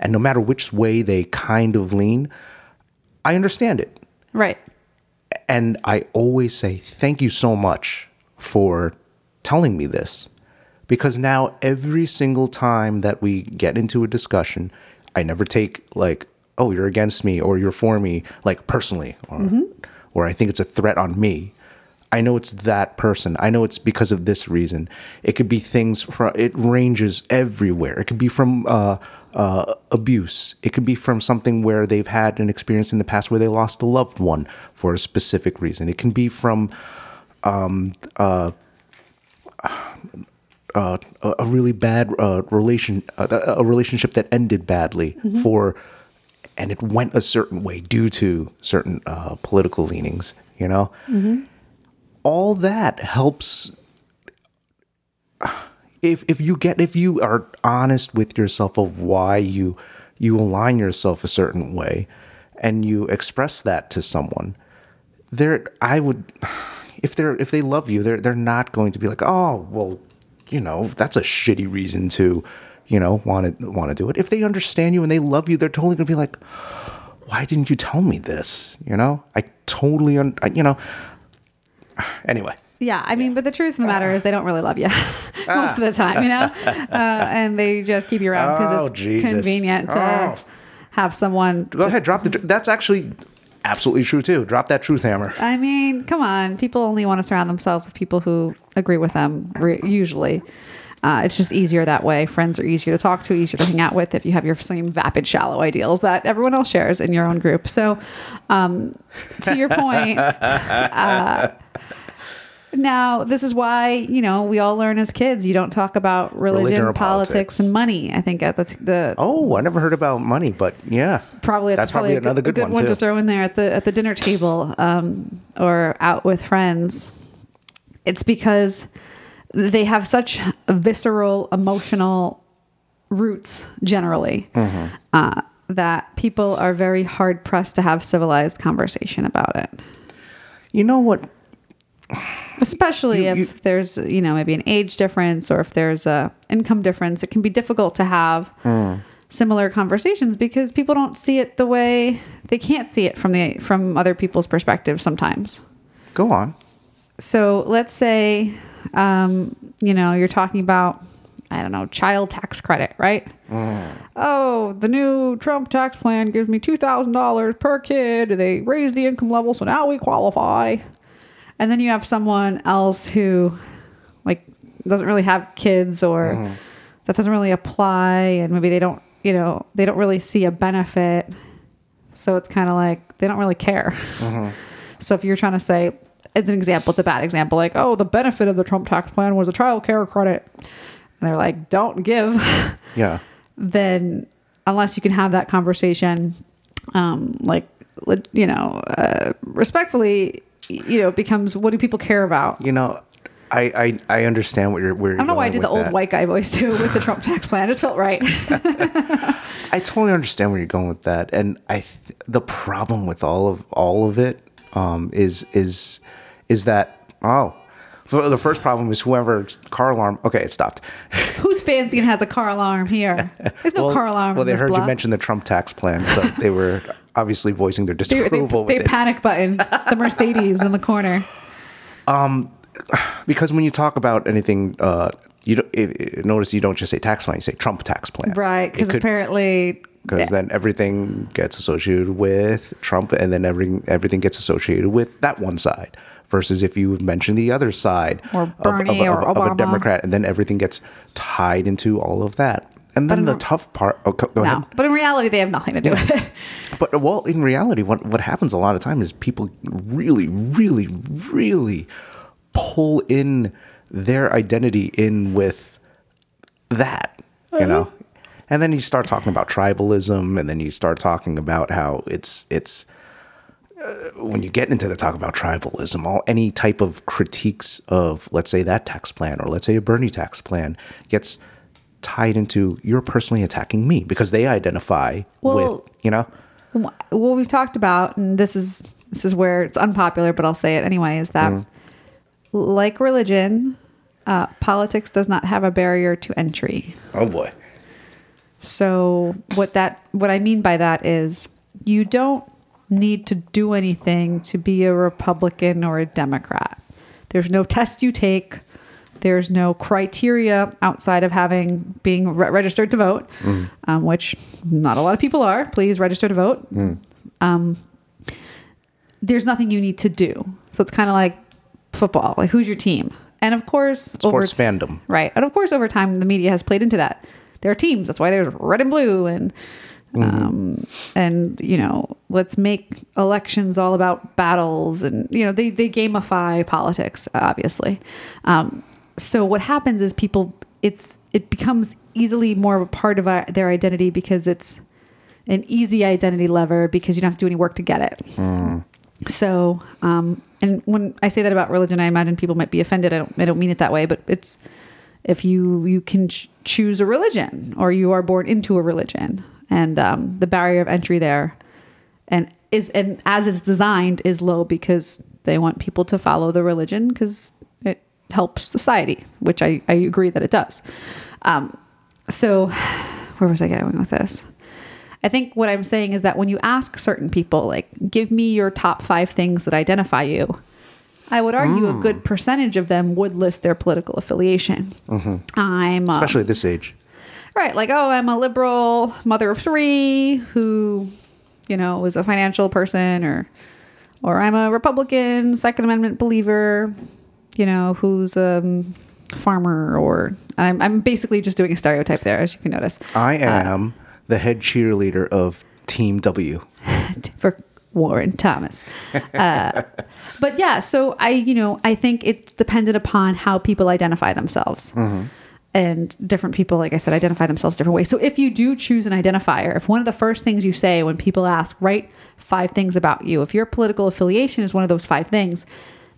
And no matter which way they kind of lean, I understand it. Right. And I always say, thank you so much for telling me this. Because now, every single time that we get into a discussion, I never take, like, oh, you're against me or you're for me, like personally, or, or I think it's a threat on me. I know it's that person. I know it's because of this reason. It could be things from, it ranges everywhere. It could be from, uh, uh, abuse. It could be from something where they've had an experience in the past where they lost a loved one for a specific reason. It can be from um, uh, uh, a really bad uh, relation, uh, a relationship that ended badly for, and it went a certain way due to certain uh, political leanings. You know, all that helps if if you get if you are honest with yourself of why you you align yourself a certain way and you express that to someone they're i would if they're if they love you they're they're not going to be like oh well you know that's a shitty reason to you know want to want to do it. If they understand you and they love you they're totally going to be like why didn't you tell me this? You know? I totally un- I, you know? Anyway Yeah, I mean, but the truth of the matter is they don't really love you most of the time, you know, uh, and they just keep you around because Oh, it's Jesus. convenient to Oh. have someone. Go ahead, drop the. That's actually absolutely true too. Drop that truth hammer. I mean, come on, people only want to surround themselves with people who agree with them. Re- usually, uh, it's just easier that way. Friends are easier to talk to, easier to hang out with if you have your same vapid, shallow ideals that everyone else shares in your own group. So, um, to your point. uh, Now, this is why, you know, we all learn as kids you don't talk about religion, Religion or politics, politics. and money. I think at the, the Oh, I never heard about money, but yeah, probably that's probably, a good- another a good, one, too. to throw in there at the at the dinner table um, or out with friends. It's because they have such visceral, emotional roots generally Mm-hmm. uh, that people are very hard pressed to have civilized conversation about it. You know what? Especially You- if you- there's you know maybe an age difference or if there's a income difference it can be difficult to have Hmm. similar conversations because people don't see it the way they can't see it from the from other people's perspective sometimes. Go on. so let's say um, you know you're talking about i don't know child tax credit right? Oh the new trump tax plan gives me $2000 per kid. They raised the income level so now we qualify and then you have someone else who like doesn't really have kids or that doesn't really apply and maybe they don't you know they don't really see a benefit. So it's kind of like they don't really care. So if you're trying to say as an example it's a bad example like oh the benefit of the trump tax plan was a child care credit. And they're like don't give. Yeah. then unless you can have that conversation um like you know uh, respectfully you know it becomes what do people care about You know, I I, I understand what you're. Where I don't know why I did the old white guy voice too with the Trump tax plan. It just felt right. I totally understand where you're going with that, and I th- the problem with all of all of it um, is is is that oh. The first problem is whoever car alarm. Okay, it stopped. Who's fancy and has a car alarm here? There's no well, car alarm. Well, they heard block. you mention the Trump tax plan, so they were obviously voicing their They, they, disapproval they it. panic button the Mercedes in the corner. Um, because when you talk about anything, uh, you don't i i- notice you don't just say tax plan; you say Trump tax plan, Right, because apparently because then everything gets associated with Trump, and then everything everything gets associated with that one side. Versus if you mention the other side Or of, of, or of, a Democrat, and then everything gets tied into all of that. And then the re- tough part. Oh, go go no, ahead. but in reality, they have nothing to do with it. But well, in reality, what what happens a lot of time is people really, really, really pull in their identity in with that, you know. Uh-huh. And then you start talking about tribalism, and then you start talking about how it's it's uh, when you get into the talk about tribalism, all any type of critiques of, let's say, that tax plan or let's say a Bernie tax plan gets tied into you're personally attacking me because they identify Well- with, you know, what we've talked about, and this is this is where it's unpopular, but I'll say it anyway, is that like religion, uh, politics does not have a barrier to entry. oh boy. So what that what I mean by that is you don't need to do anything to be a Republican or a Democrat. There's no test you take. There's no criteria outside of having being re- registered to vote, um, which not a lot of people are. Please register to vote. Um, there's nothing you need to do. So it's kind of like football. Like who's your team? And of course, Sports fandom. Right. And of course, over time, the media has played into that. There are teams. That's why there's red and blue. And, um, and, you know, let's make elections all about battles. And, you know, they, they gamify politics, obviously. Um, so what happens is people, it's, it becomes easily more of a part of our, their identity because it's an easy identity lever because you don't have to do any work to get it. So, um, and when I say that about religion, I imagine people might be offended. I don't, I don't mean it that way, but it's if you you can ch- choose a religion or you are born into a religion, and um, the barrier of entry there, and is and as it's designed is low because they want people to follow the religion because it helps society, which I I agree that it does. Um, so, where was I going with this? I think what I'm saying is that when you ask certain people, like, give me your top five things that identify you, I would argue a good percentage of them would list their political affiliation. I'm uh, Especially at this age. right, like, oh, I'm a liberal mother of three who, you know, is a financial person, or, or I'm a Republican Second Amendment believer, you know, who's a farmer, or I'm, I'm basically just doing a stereotype there, as you can notice. I am the head cheerleader of Team W. for Warren Thomas. Uh, but yeah, so I, you know, I think it's dependent upon how people identify themselves. And different people, like I said, identify themselves different ways. So if you do choose an identifier, if one of the first things you say when people ask, write five things about you, if your political affiliation is one of those five things,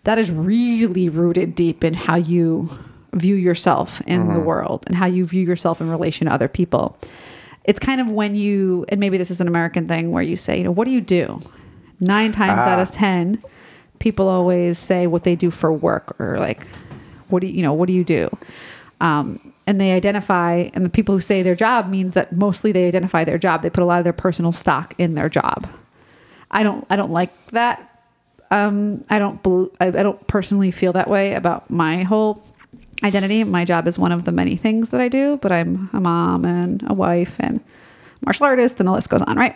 that is really rooted deep in how you view yourself in the world and how you view yourself in relation to other people. It's kind of when you and maybe this is an american thing where you say you know what do you do? Nine times out of ten people always say what they do for work or like what do you, you know what do you do? Um, and they identify and the people who say their job means that mostly they identify their job. They put a lot of their personal stock in their job. I don't i don't like that um, i don't bel I, I don't personally feel that way about my whole identity my job is one of the many things that i do but i'm a mom and a wife and martial artist and the list goes on right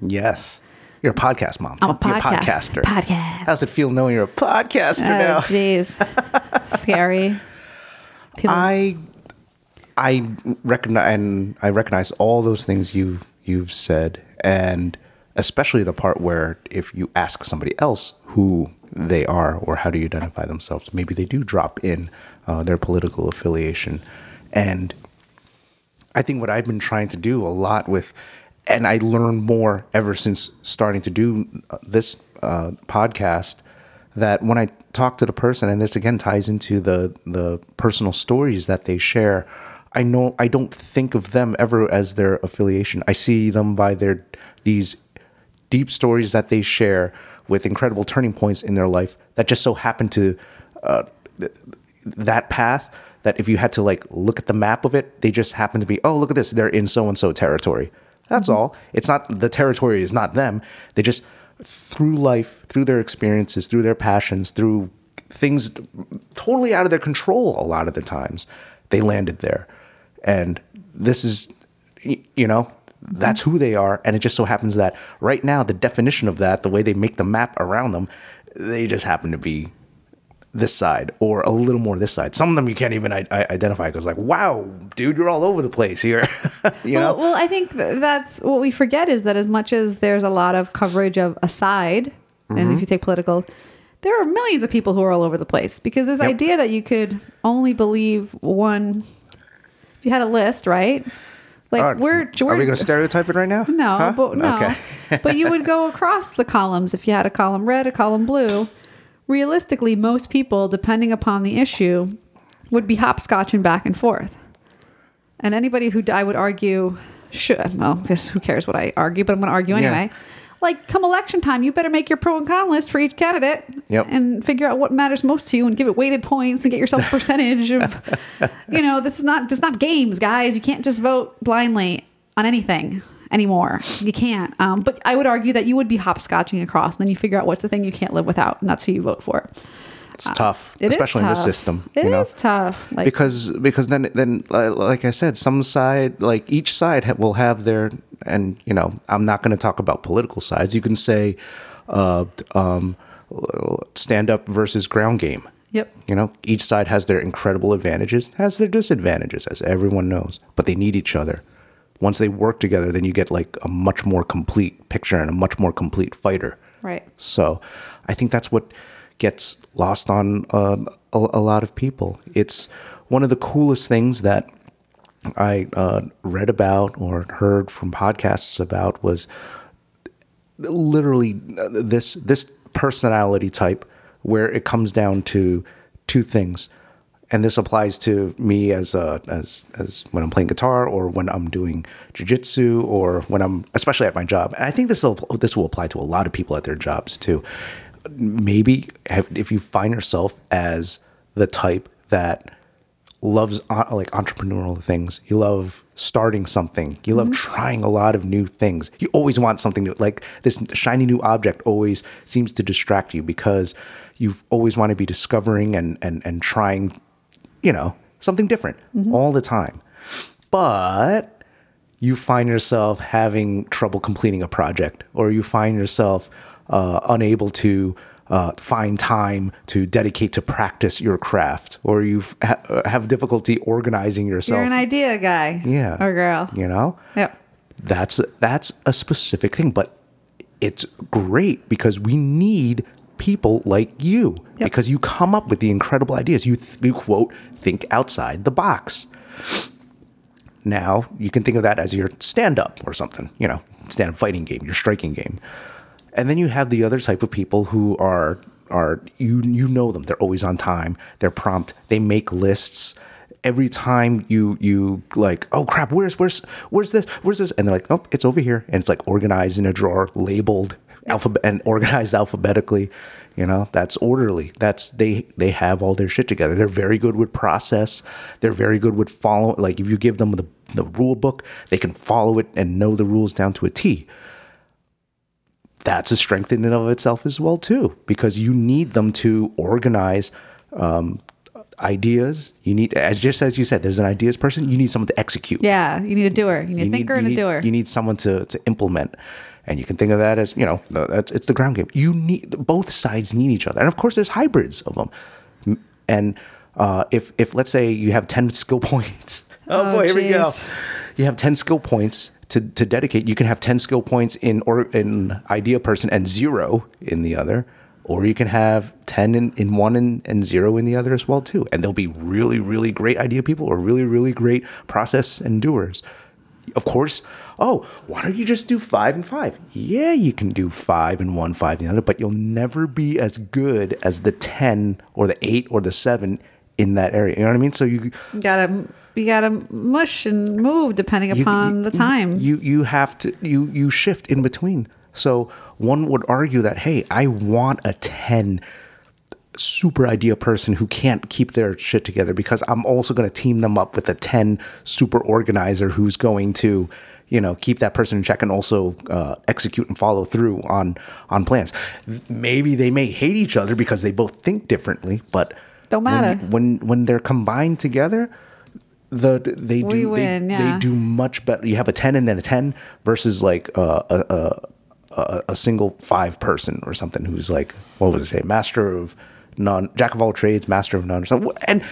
Yes. You're a podcast mom. i'm a podcast podcaster. podcast How's it feel knowing you're a podcaster Oh, now? jeez. Scary. People, I I recognize and I recognize all those things you've you've said, and especially the part where if you ask somebody else who they are or how do you identify themselves, maybe they do drop in uh, their political affiliation, and I think what I've been trying to do a lot with, and I learned more ever since starting to do uh, this uh, podcast, that when I talk to the person, and this again ties into the the personal stories that they share, I know I don't think of them ever as their affiliation. I see them by their these deep stories that they share with incredible turning points in their life that just so happen to uh, th- that path that if you had to like look at the map of it they just happen to be oh look at this. They're in so and so territory. That's all. It's not the territory is not them. They just through life through their experiences through their passions through things totally out of their control a lot of the times they landed there. And this is you know that's who they are and it just so happens that right now the definition of that the way they make the map around them they just happen to be this side or a little more this side some of them you can't even I- I- identify because like wow dude you're all over the place here you know well, well, I think th- that's what we forget is that as much as there's a lot of coverage of a side, and Mm-hmm. if you take political, there are millions of people who are all over the place because this Yep. idea that you could only believe one. If you had a list, right? Like right. we're, Are we're we going to stereotype it right now? No, Huh? but no. Okay. but you would go across the columns if you had a column red, a column blue. Realistically, most people, depending upon the issue, would be hopscotching back and forth. And anybody who I would argue should well, I guess who cares what I argue, but I'm going to argue Yeah. Like come election time, you better make your pro and con list for each candidate, Yep. and figure out what matters most to you, and give it weighted points, and get yourself a percentage of. you know, this is not this is not games, guys. You can't just vote blindly on anything anymore. You can't. Um, but I would argue that you would be hopscotching across, and then you figure out what's the thing you can't live without, and that's who you vote for. It's tough, It is especially in this system. It is you know? tough. Like because because then then uh, like I said, some side like each side ha- will have their and you know I'm not going to talk about political sides. You can say uh, um, stand up versus ground game. Yep. You know, each side has their incredible advantages, has their disadvantages, as everyone knows, but they need each other. Once they work together, then you get like a much more complete picture and a much more complete fighter. Right. So I think that's what gets lost on uh, a, a lot of people. It's one of the coolest things that I uh, read about or heard from podcasts about was literally uh, this this personality type where it comes down to two things and this applies to me as as as when I'm playing guitar or when I'm doing jujitsu or when I'm especially at my job. And I think this will this will apply to a lot of people at their jobs too. Maybe have, if you find yourself as the type that loves uh, like entrepreneurial things. You love starting something. You love trying a lot of new things. You always want something new. Like this shiny new object always seems to distract you because you always want to be discovering and and and trying, you know, something different all the time. But you find yourself having trouble completing a project, or you find yourself uh, unable to uh, find time to dedicate to practice your craft, or you ha- uh, have difficulty organizing yourself. You're an idea guy. yeah, Or girl. You know, Yep. that's that's a specific thing, but it's great because we need people like you Yep. because you come up with the incredible ideas. You, th- you quote think outside the box. Now you can think of that as your stand up or something, you know, stand up fighting game, your striking game. And then you have the other type of people who are are you you know them. They're always on time. They're prompt. They make lists. Every time you you like, oh crap, where's where's where's this? Where's this? And they're like, oh, it's over here. And it's like organized in a drawer, labeled alphabet and organized alphabetically. You know, that's orderly. That's they they have all their shit together. They're very good with process. They're very good with follow. Like if you give them the the rule book, they can follow it and know the rules down to a T that's a strength in and of itself as well too because you need them to organize um, ideas. You need as just as you said there's an ideas person you need someone to execute. Yeah. You need a doer. You need you a thinker you and a need, doer. you need someone to, to implement. And you can think of that as you know that's, it's the ground game. You need both sides need each other. And of course there's hybrids of them. And uh, if if let's say you have 10 skill points. Oh, Oh, boy here we go. you have 10 skill points to, to dedicate you can have 10 skill points in or in idea person and zero in the other or you can have 10 in, in one and, and zero in the other as well too. And they'll be really really great idea people or really really great process and doers of course oh why don't you just do five and five? Yeah you can do five and one five and the other but you'll never be as good as the 10 or the 8 or the 7 in that area. You know what i mean? So You gotta you gotta mush and move depending you- upon you- the time. You you have to you you shift in between. So one would argue that hey, I want a ten super idea person who can't keep their shit together because I'm also going to team them up with a 10 super organizer who's going to you know keep that person in check and also uh, execute and follow through on on plans maybe they may hate each other because they both think differently but Don't when- matter. when when they're combined together the they We do win, they, yeah. they do much better. You have a 10 and then a 10 versus like uh, a, a, a single five person or something who's like what would it say? Master of non jack of all trades master of none or something. And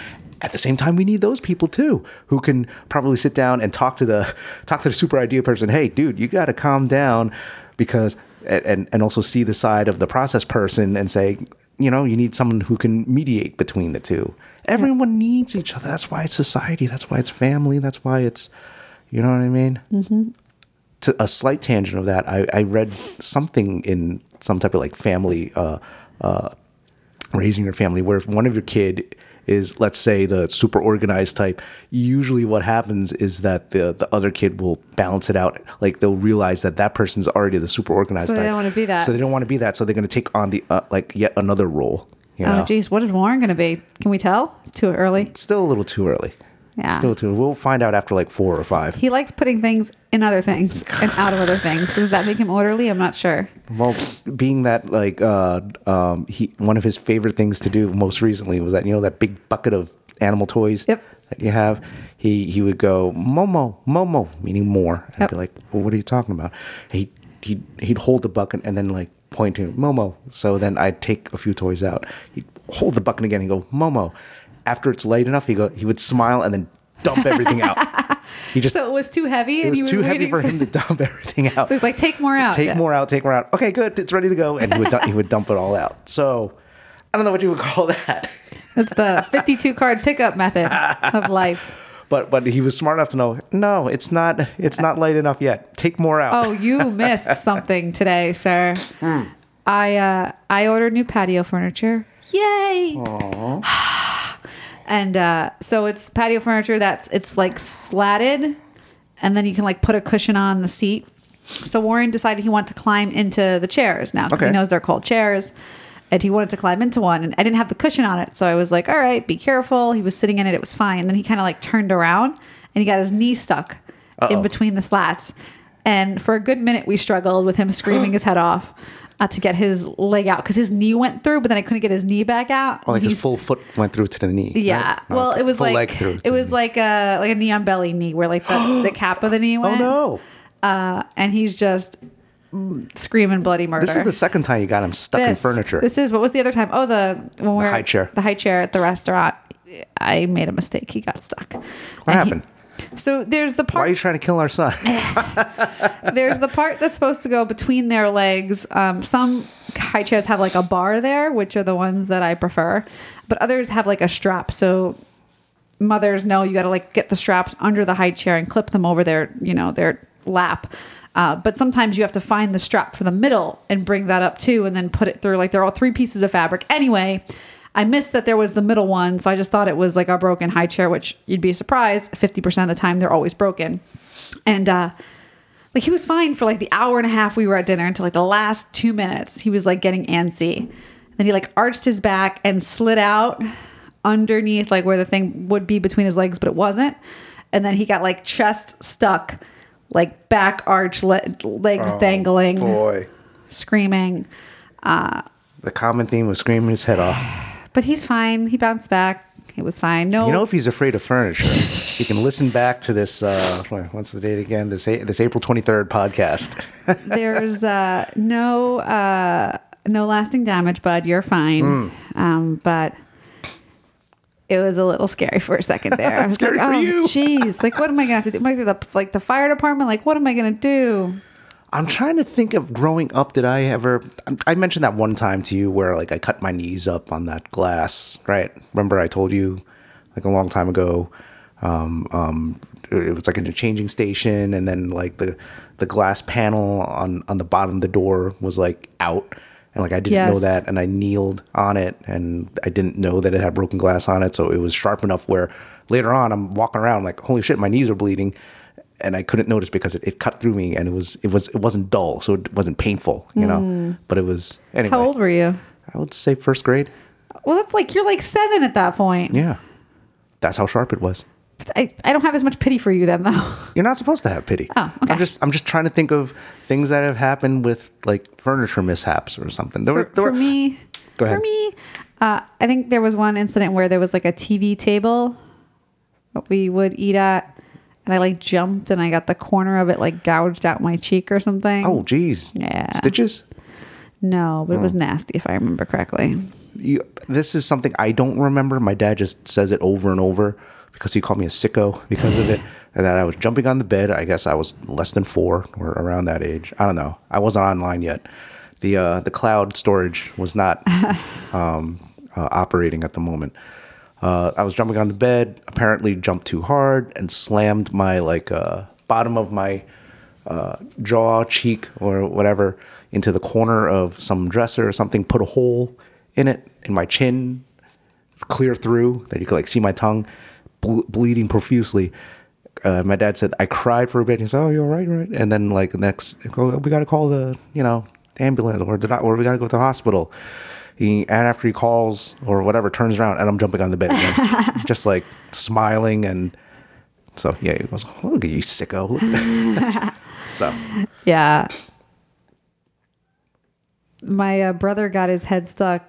at the same time we need those people too who can probably sit down and talk to the talk to the super idea person hey dude you got to calm down because and and also see the side of the process person and say you know you need someone who can mediate between the two everyone needs each other that's why it's society that's why it's family that's why it's You know what I mean? Mm-hmm. To a slight tangent of that, I, I read something in some type of like family, uh, uh, raising your family, where if one of your kid is, let's say, the super organized type, usually what happens is that the the other kid will balance it out. Like they'll realize that that person's already the super organized So they type. don't wanna be that. So they don't want to be that. So they're going to take on the uh, like yet another role. You know? Oh, geez, what is Warren going to be? Can we tell? It's too early. Still a little too early. Yeah. Still too. We'll find out after like four or five. He likes putting things in other things and out of other things. Does that make him orderly? I'm not sure. Well, being that like uh, um, he one of his favorite things to do most recently was that you know that big bucket of animal toys Yep. that you have. He he would go Momo Momo, meaning more. I'd be like, well, what are you talking about? He he he'd hold the bucket and then like point to Momo. So then I'd take a few toys out. He'd hold the bucket again and go Momo. After it's light enough, he go he would smile and then dump everything out. He just So it was too heavy. it was too heavy for him to dump everything out. So he's like, take more out. Take Yeah. more out, take more out. Okay, good. It's ready to go. And he would, he would dump it all out. So I don't know what you would call that. It's the 52 card pickup method of life. But but he was smart enough to know, no, it's not it's not light enough yet. Take more out. Oh, you missed something today, sir. I uh, I ordered new patio furniture. Yay! and uh, so it's patio furniture that's it's like slatted, and then you can like put a cushion on the seat. So Warren decided he wanted to climb into the chairs now because Okay. he knows they're called chairs. And he wanted to climb into one, and I didn't have the cushion on it, so I was like, "All right, be careful." He was sitting in it; it was fine. And then he kind of like turned around, and he got his knee stuck in Uh-oh. between the slats. And for a good minute, we struggled with him screaming his head off uh, to get his leg out because his knee went through, but then I couldn't get his knee back out. Oh, like He's- his full foot went through to the knee. Yeah. right? Well, it was like it was like a like a knee on belly knee where like the, the cap of the knee went. Oh no! Uh, and he's just screaming bloody murder. This is the second time you got him stuck in furniture. This is what was the other time? Oh, the when we're high chair. The high chair at the restaurant. I made a mistake. He got stuck. What happened? so there's the part. Why are you trying to kill our son? there's the part that's supposed to go between their legs. Um, some high chairs have like a bar there, which are the ones that I prefer, but others have like a strap. So mothers know you got to like get the straps under the high chair and clip them over their, you know, their lap. Uh, but sometimes you have to find the strap for the middle and bring that up too, and then put it through. Like they're all three pieces of fabric. Anyway, I missed that there was the middle one, so I just thought it was like a broken high chair, which you'd be surprised. Fifty percent of the time, they're always broken. And uh, like he was fine for like the hour and a half we were at dinner until like the last two minutes. He was like getting antsy. Then he like arched his back and slid out underneath like where the thing would be between his legs, but it wasn't. And then he got like chest stuck, like back arch, le- legs dangling, Boy, screaming. the common theme was screaming his head off. But he's fine. He bounced back. It was fine. No, You know, if he's afraid of furniture, he can listen back to this. Uh, what's the date again? This A- this April twenty third podcast. there's uh, no uh, no lasting damage, bud. You're fine. Hmm. Um, but it was a little scary for a second there. I was Scary like, for oh, you." jeez, like what am I gonna have to do? Am I gonna, like the fire department? Like what am I gonna do? I'm trying to think of growing up. Did I ever? I mentioned that one time to you where like I cut my knees up on that glass, right? Remember I told you like a long time ago. Um, um, it was like in a changing station, and then like the the glass panel on on the bottom of the door was like out, and like I didn't know that, and I kneeled on it, and I didn't know that it had broken glass on it, so it was sharp enough where later on I'm walking around like holy shit, my knees are bleeding and I couldn't notice because it, it cut through me and it was it was it wasn't dull, so it wasn't painful, you know. Hmm. But it was anyway. How old were you? I would say first grade. Well, that's like you're like seven at that point. Yeah, that's how sharp it was. I, I don't have as much pity for you then, though. You're not supposed to have pity. Oh, okay. I'm just I'm just trying to think of things that have happened with like furniture mishaps or something. There For, were, there for were, me, Go ahead. for me, uh, I think there was one incident where there was like a TV table that we would eat at, and I like jumped and I got the corner of it like gouged out my cheek or something. Oh, geez. Yeah. Stitches. no, but it was Oh. nasty if I remember correctly. You, this is something I don't remember. My dad just says it over and over because he called me a sicko because of it. And that I was jumping on the bed. I guess I was less than four or around that age. I don't know. I wasn't online yet. The uh, the cloud storage was not um, uh, operating at the moment. Uh, I was jumping on the bed. Apparently, jumped too hard and slammed my like uh, bottom of my uh, jaw, cheek, or whatever into the corner of some dresser or something. Put a hole in it in my chin, clear through that you could like see my tongue ble- bleeding profusely. Uh, my dad said I cried for a bit. He said, "Oh, you're all right, right." And then like the next, oh, we got to call the you know the ambulance or the or we got to go to the hospital. He and after he calls or whatever, turns around and I'm jumping on the bed again, just like smiling and so yeah. He goes, "Look at you, sicko." so Yeah. My uh, brother got his head stuck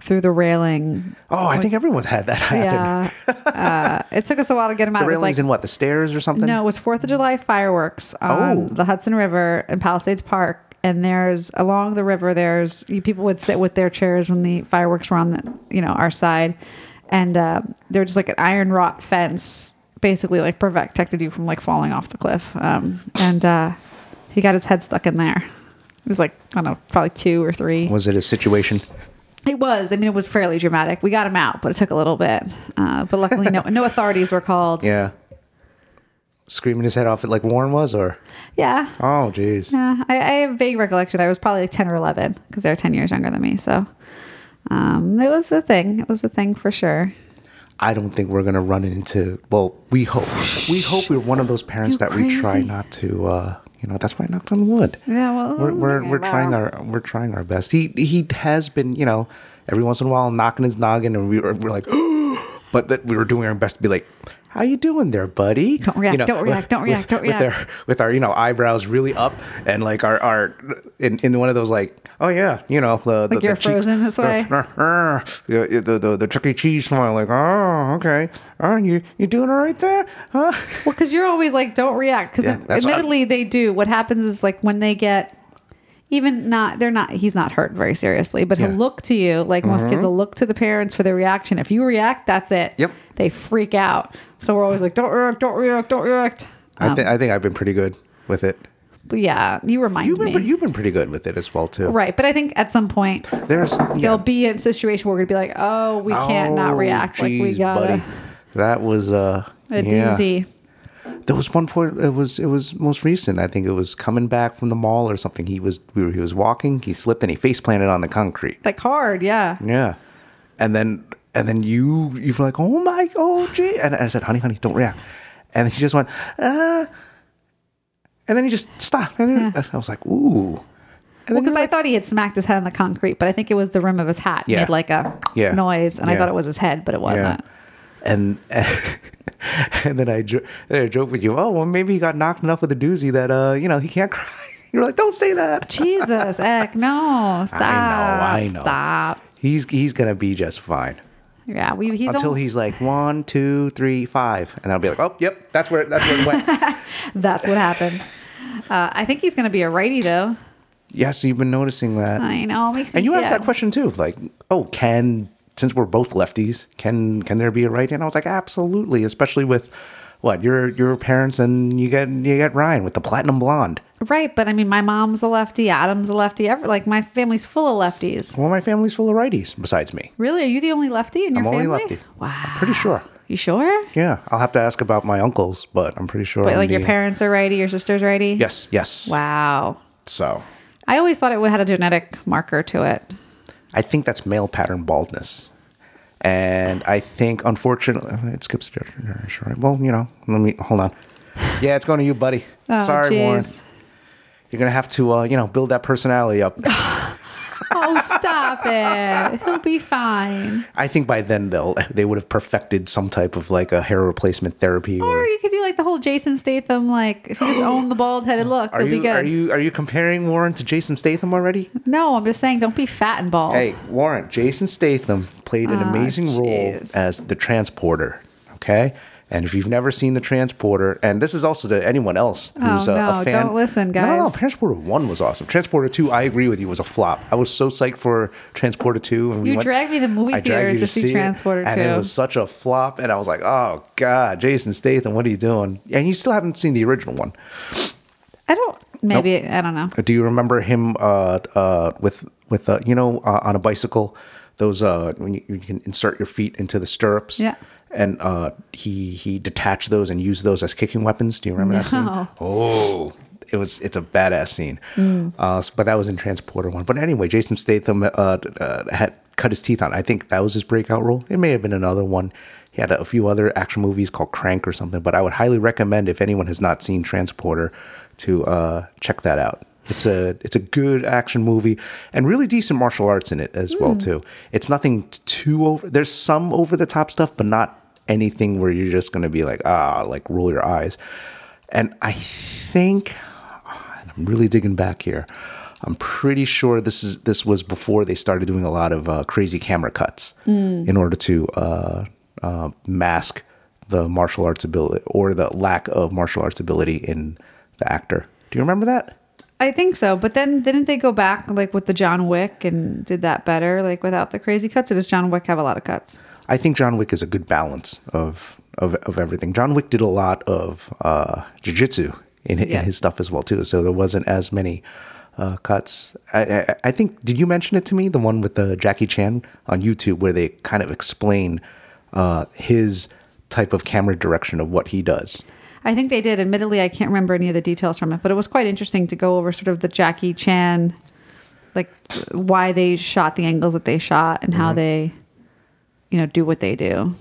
through the railing. oh, I think everyone's had that happen. Yeah. uh, it took us a while to get him out. The railings like, in what the stairs or something? no, it was Fourth of July fireworks on Oh. the Hudson River in Palisades Park. And there's along the river. There's people would sit with their chairs when the fireworks were on the you know our side, and uh, they were just like an iron wrought fence, basically like protected you from like falling off the cliff. Um, and uh, he got his head stuck in there. It was like I don't know, probably two or three. Was it a situation? It was. I mean, it was fairly dramatic. We got him out, but it took a little bit. Uh, but luckily, no no authorities were called. Yeah. Screaming his head off like Warren was, or Yeah. oh, jeez. Yeah, I, I have a vague recollection. I was probably like 10 or 11 because they're 10 years younger than me. So um, it was a thing. It was a thing for sure. I don't think we're gonna run into. Well, we hope. We hope we're one of those parents You that we try not to. uh You know, that's why I knocked on wood. Yeah, well, We're we're, we're trying our we're trying our best. He he has been, you know, every once in a while knocking his noggin, and we were we're like, but that we were doing our best to be like. How you doing there, buddy? Don't react, don't react, don't react, don't react. with. Our, with our, you know, eyebrows really up and like our, our in, in one of those like, oh yeah, you know, the, the, Like you're the cheek- frozen this way? the, the, the, the Chuck E. Cheese smile, like, oh, okay. Oh, you, you doing all right there? Huh? Well, because you're always like, don't react. Because Yeah, that's what I'm- admittedly, they do. What happens is like when they get, even not, they're not, he's not hurt very seriously, but Yeah. Mm-hmm. he'll look to you. Like most kids will look to the parents for their reaction. If you react, that's it. Yep. They freak out. So we're always like, don't react, don't react, don't react. I, think I think I've been pretty good with it. But yeah, you remind You've me. you've been pretty good with it as well, too. Right, but I think at some point There's, yeah. there'll be a situation where we're gonna be like, "Oh, we can't not Oh, react. like we gotta That was, uh, a yeah. doozy." There was one point. It was it was most recent. I think it was coming back from the mall or something. He was we were, he was walking. He slipped and he face planted on the concrete. Like hard, yeah. Yeah, and then and then you you were like, oh my, oh gee, and I said, honey, honey, don't react. And he just went, uh, and then he just stopped. And I was like, ooh. And Well, because I like, thought he had smacked his head on the concrete, but I think it was the rim of his hat Yeah. made like a Yeah. noise, and I thought it was his head, but it wasn't. And and then I, then I joke with you. Oh well, maybe he got knocked enough with a doozy that uh you know he can't cry. You're like, don't say that. Jesus, Eck, no, stop. I know. Stop. He's he's gonna be just fine Yeah, we, he's until he's like one, two, three, five, and I'll be like, oh, yep, that's where that's where it went. That's what happened. Uh, I think he's gonna be a righty though. yes, you've been noticing that, I know. it Makes me and you asked that question too. Like, oh, can since we're both lefties, can can there be a right? And I was like, absolutely, especially with what your your parents and you get you get Ryan with the platinum blonde. Right, but I mean, my mom's a lefty, Adam's a lefty. Ever like my family's full of lefties. Well, my family's full of righties besides me. Really, are you the only lefty in your I'm family? only lefty. Wow, I'm pretty sure. You sure? Yeah, I'll have to ask about my uncles, but I'm pretty sure. But I'm like your parents are righty, your sister's righty. Yes, yes. Wow. So I always thought it had a genetic marker to it. I think that's male pattern baldness. And I think, unfortunately, it skips a generation, right? Well, you know, let me hold on. Yeah, it's going to you, buddy. Oh, Sorry, Warren. You're gonna have to, uh, you know, build that personality up. Oh, stop it. He'll be fine. I think by then they'll they would have perfected some type of like a hair replacement therapy. Or Or, you could do like the whole Jason Statham, like if you just own the bald headed look, are it'll be you good. are you are you comparing Warren to Jason Statham already? no, I'm just saying, don't be fat and bald. Hey, Warren, Jason Statham played an Ah, amazing role as the transporter. Okay. And if you've never seen the Transporter, and this is also to anyone else who's Oh, a, no, a fan, don't listen, No, no, no. guys. Transporter One was awesome. Transporter Two, I agree with you, was a flop. I was so psyched for Transporter Two, and we You went, dragged me to the movie I theater you to see Transporter and 2. it was such a flop. And I was like, oh god, Jason Statham, what are you doing? And you still haven't seen the original one. I don't, maybe, I don't know. Do you remember him uh, uh, with with uh, you know uh, on a bicycle? Those uh, when you, you can insert your feet into the stirrups. Yeah. And uh, he he detached those and used those as kicking weapons. Do you remember that scene? Oh, it was it's a badass scene. Uh, s- but that was in Transporter one. But anyway, Jason Statham uh, uh, had cut his teeth on. I think that was his breakout role. It may have been another one. He had a, few other action movies called Crank or something. But I would highly recommend if anyone has not seen Transporter to uh, check that out. It's a it's a good action movie and really decent martial arts in it as well too. It's nothing too over. There's some over the top stuff, but not anything where you're just gonna be like ah like roll your eyes. And I think and I'm really digging back here. I'm pretty sure this is this was before they started doing a lot of uh, crazy camera cuts in order to uh, uh, mask the martial arts ability or the lack of martial arts ability in the actor. Do you remember that? I think so. But then didn't they go back like with the John Wick and did that better, like without the crazy cuts? Or does John Wick have a lot of cuts? I think John Wick is a good balance of of, of everything. John Wick did a lot of uh, jiu-jitsu in, Yeah. in his stuff as well too, so there wasn't as many uh, cuts. I, I, I think did you mention it to me the one with the Jackie Chan on YouTube where they kind of explain uh, his type of camera direction of what he does. I think they did. Admittedly, I can't remember any of the details from it, but it was quite interesting to go over sort of the Jackie Chan, like why they shot the angles that they shot and how they, you know, do what they do.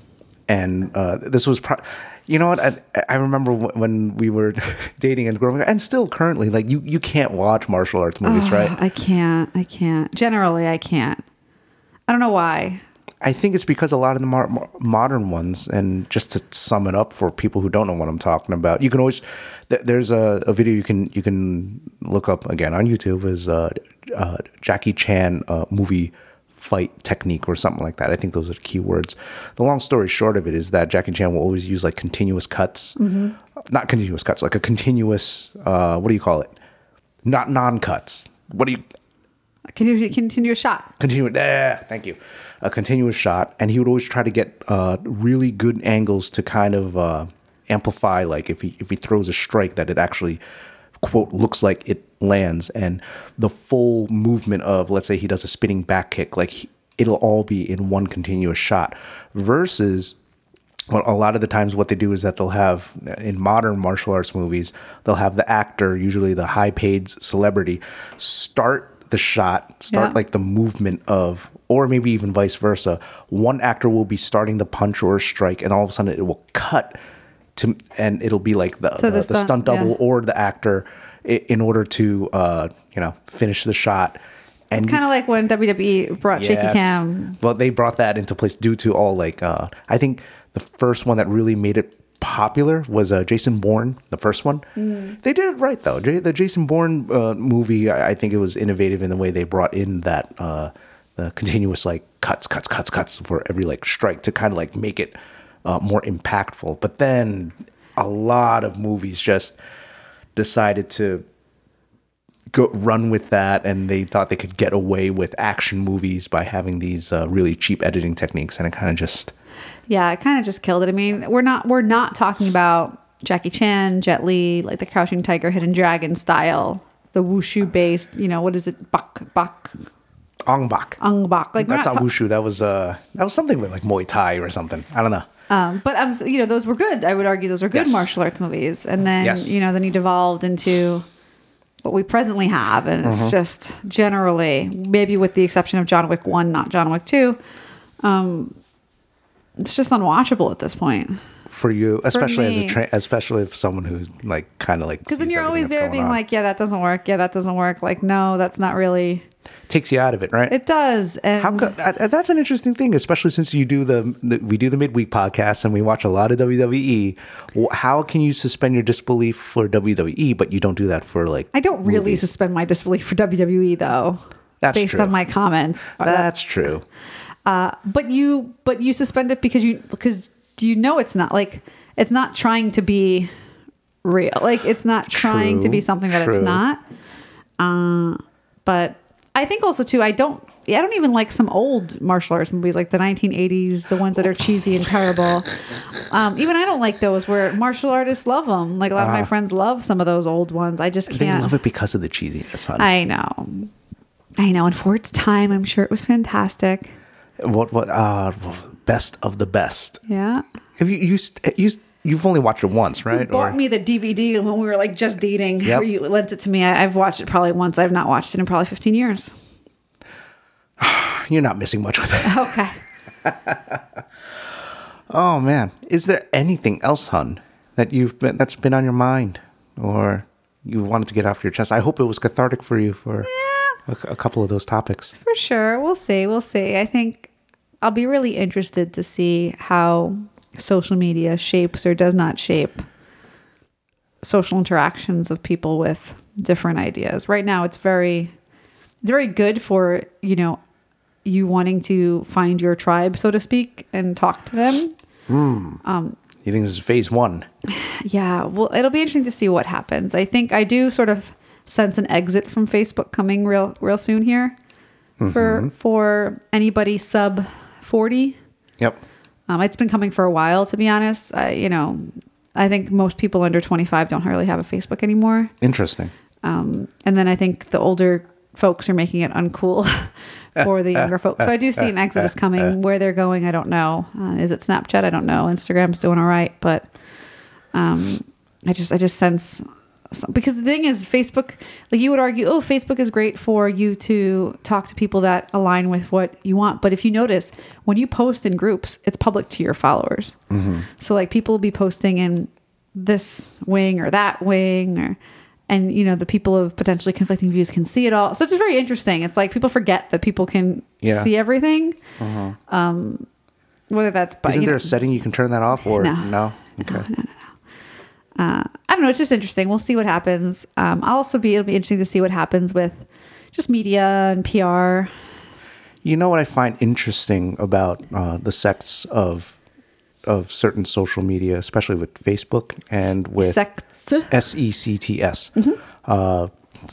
and uh, this was pro- you know what I, I remember wh- when we were dating and growing up and still currently like you you can't watch martial arts movies right I can't. I can't. Generally, I can't. I don't know why. i think it's because a lot of the mar- modern ones and just to sum it up for people who don't know what i'm talking about you can always th- there's a, a video you can you can look up again on youtube is uh, uh, jackie chan uh, movie fight technique or something like that. I think those are the key words. The long story short of it is that Jackie Chan will always use like continuous cuts, not continuous cuts, like a continuous, uh, what do you call it? Not non cuts. What do you, Can you continue a shot? continuous, yeah, thank you. A continuous shot. And he would always try to get uh, really good angles to kind of uh, amplify, like if he, if he throws a strike, that it actually, quote, looks like it lands. And the full movement of, let's say he does a spinning back kick, like it'll all be in one continuous shot versus well, a lot of the times what they do is that they'll have in modern martial arts movies, they'll have the actor, usually the high paid celebrity, start the shot, start Yeah. like the movement of, or maybe even vice versa. One actor will be starting the punch or strike, and all of a sudden it will cut to, and it'll be like the, the, the the stunt, stunt, double yeah. or the actor in order to, uh, you know, finish the shot. And it's Kind of like when WWE brought shaky cam. Well, they brought that into place due to all like uh, I think the first one that really made it popular was uh, Jason Bourne, the first one. They did it right though. J- the Jason Bourne uh, movie, I-, I think it was innovative in the way they brought in that uh, the continuous like cuts, cuts, cuts, cuts for every like strike to kind of like make it uh, more impactful. But then a lot of movies just decided to go run with that and they thought they could get away with action movies by having these uh, really cheap editing techniques and it kind of just Yeah, it kind of just killed it. I mean, we're not we're not talking about Jackie Chan, Jet Li, like the Crouching Tiger, Hidden Dragon style, the wushu based. You know what is it? Bak bak ong bak ung bak. Like that's not not ta- wushu that was uh that was something with like muay thai or something i don't know Um, but I'm, you know, those were good. I would argue those are good Yes. martial arts movies. And then, Yes. you know, then he devolved into what we presently have, and Mm-hmm. it's just generally, maybe with the exception of John Wick One, not John Wick Two. Um, it's just unwatchable at this point. for you especially as a tra- especially if someone who's like kind of like Because then you're always there being on. like, yeah, that doesn't work. Yeah, that doesn't work. Like, no, that's not really. Takes you out of it right It does. And how co- uh, uh, that's an interesting thing, especially since you do the, the we do the midweek podcast and we watch a lot of WWE. How can you suspend your disbelief for WWE, but you don't do that for like? I don't really movies? suspend my disbelief for WWE though. That's true based true. on my comments. That's true. Uh, but you but you suspend it because you because you know it's not like it's not trying to be real. Like it's not trying to be something that it's not. Uh, but I think also too I don't I don't even like some old martial arts movies like the 1980s, the ones that are cheesy and terrible. Um, even I don't like those where martial artists love them. Like a lot of my friends love some of those old ones. I just can't. They love it because of the cheesiness, honey. I know. I know. And for its time, I'm sure it was fantastic. what what uh best of the best. Yeah. Have you you st- you you've only watched it once, right? You bought me the DVD when we were like just dating. Yep. Or you lent it to me. I, I've watched it probably once. I've not watched it in probably 15 years. You're not missing much with it. Okay. Oh man, is there anything else, hun, that you've been that's been on your mind or you wanted to get off your chest? I hope it was cathartic for you for a, a couple of those topics. For sure. We'll see. We'll see. I think I'll be really interested to see how social media shapes or does not shape social interactions of people with different ideas. Right now it's very very good for, you know, you wanting to find your tribe, so to speak, and talk to them. Hmm. Um, you think this is phase one? Yeah, well, it'll be interesting to see what happens. I think I do sort of sense an exit from Facebook coming real real soon here for mm-hmm. for anybody sub 40. Yep. Um, it's been coming for a while, to be honest. I, you know, I think most people under 25 don't really have a Facebook anymore. Interesting. Um, and then I think the older folks are making it uncool for the younger folks. So I do see an exodus coming. Where they're going, I don't know. Uh, is it Snapchat? I don't know. Instagram's doing all right, but um, I just I just sense because the thing is, Facebook. Like you would argue, oh, Facebook is great for you to talk to people that align with what you want. But if you notice, when you post in groups, it's public to your followers. So like people will be posting in this wing or that wing or and you know the people of potentially conflicting views can see it all so it's just very interesting it's like people forget that people can Yeah. see everything um whether that's by Isn't there know, a setting you can turn that off or No. no? Okay. Uh, I don't know. It's just interesting. We'll see what happens. Um, I'll also be. It'll be interesting to see what happens with just media and PR. You know what I find interesting about uh, the sects of of certain social media, especially with Facebook and with Sects? S E C T S. Mm-hmm. Uh,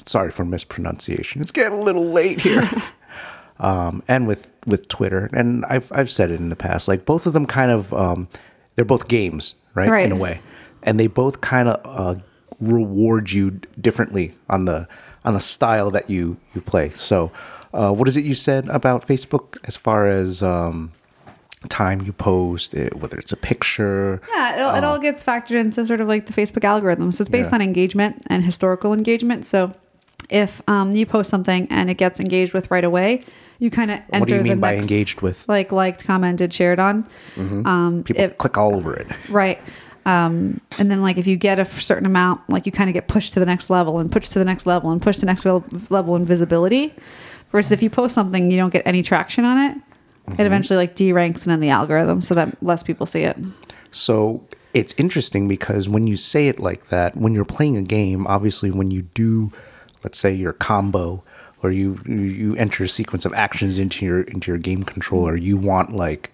sorry for mispronunciation. It's getting a little late here. um, and with with Twitter, and I've I've said it in the past. Like both of them, kind of, um, they're both games, right? Right. In a way, and they both kind of uh, reward you differently on the on the style that you you play. So, uh, what is it you said about Facebook as far as um, time you post, it, whether it's a picture? Yeah, it, all it all gets factored into sort of like the Facebook algorithm. So it's based Yeah. on engagement and historical engagement. So if um, you post something and it gets engaged with right away, you kind of enter What do you the mean by next, engaged with? like liked, commented, shared on. Um, People click all over it. Right. Um, and then like if you get a certain amount, like you kind of get pushed to the next level and pushed to the next level and pushed to the next level in visibility. Versus if you post something, you don't get any traction on it. It eventually like de-ranks in the algorithm so that less people see it. So it's interesting because when you say it like that, when you're playing a game, obviously when you do, let's say your combo or you, you enter a sequence of actions into your into your game controller, you want like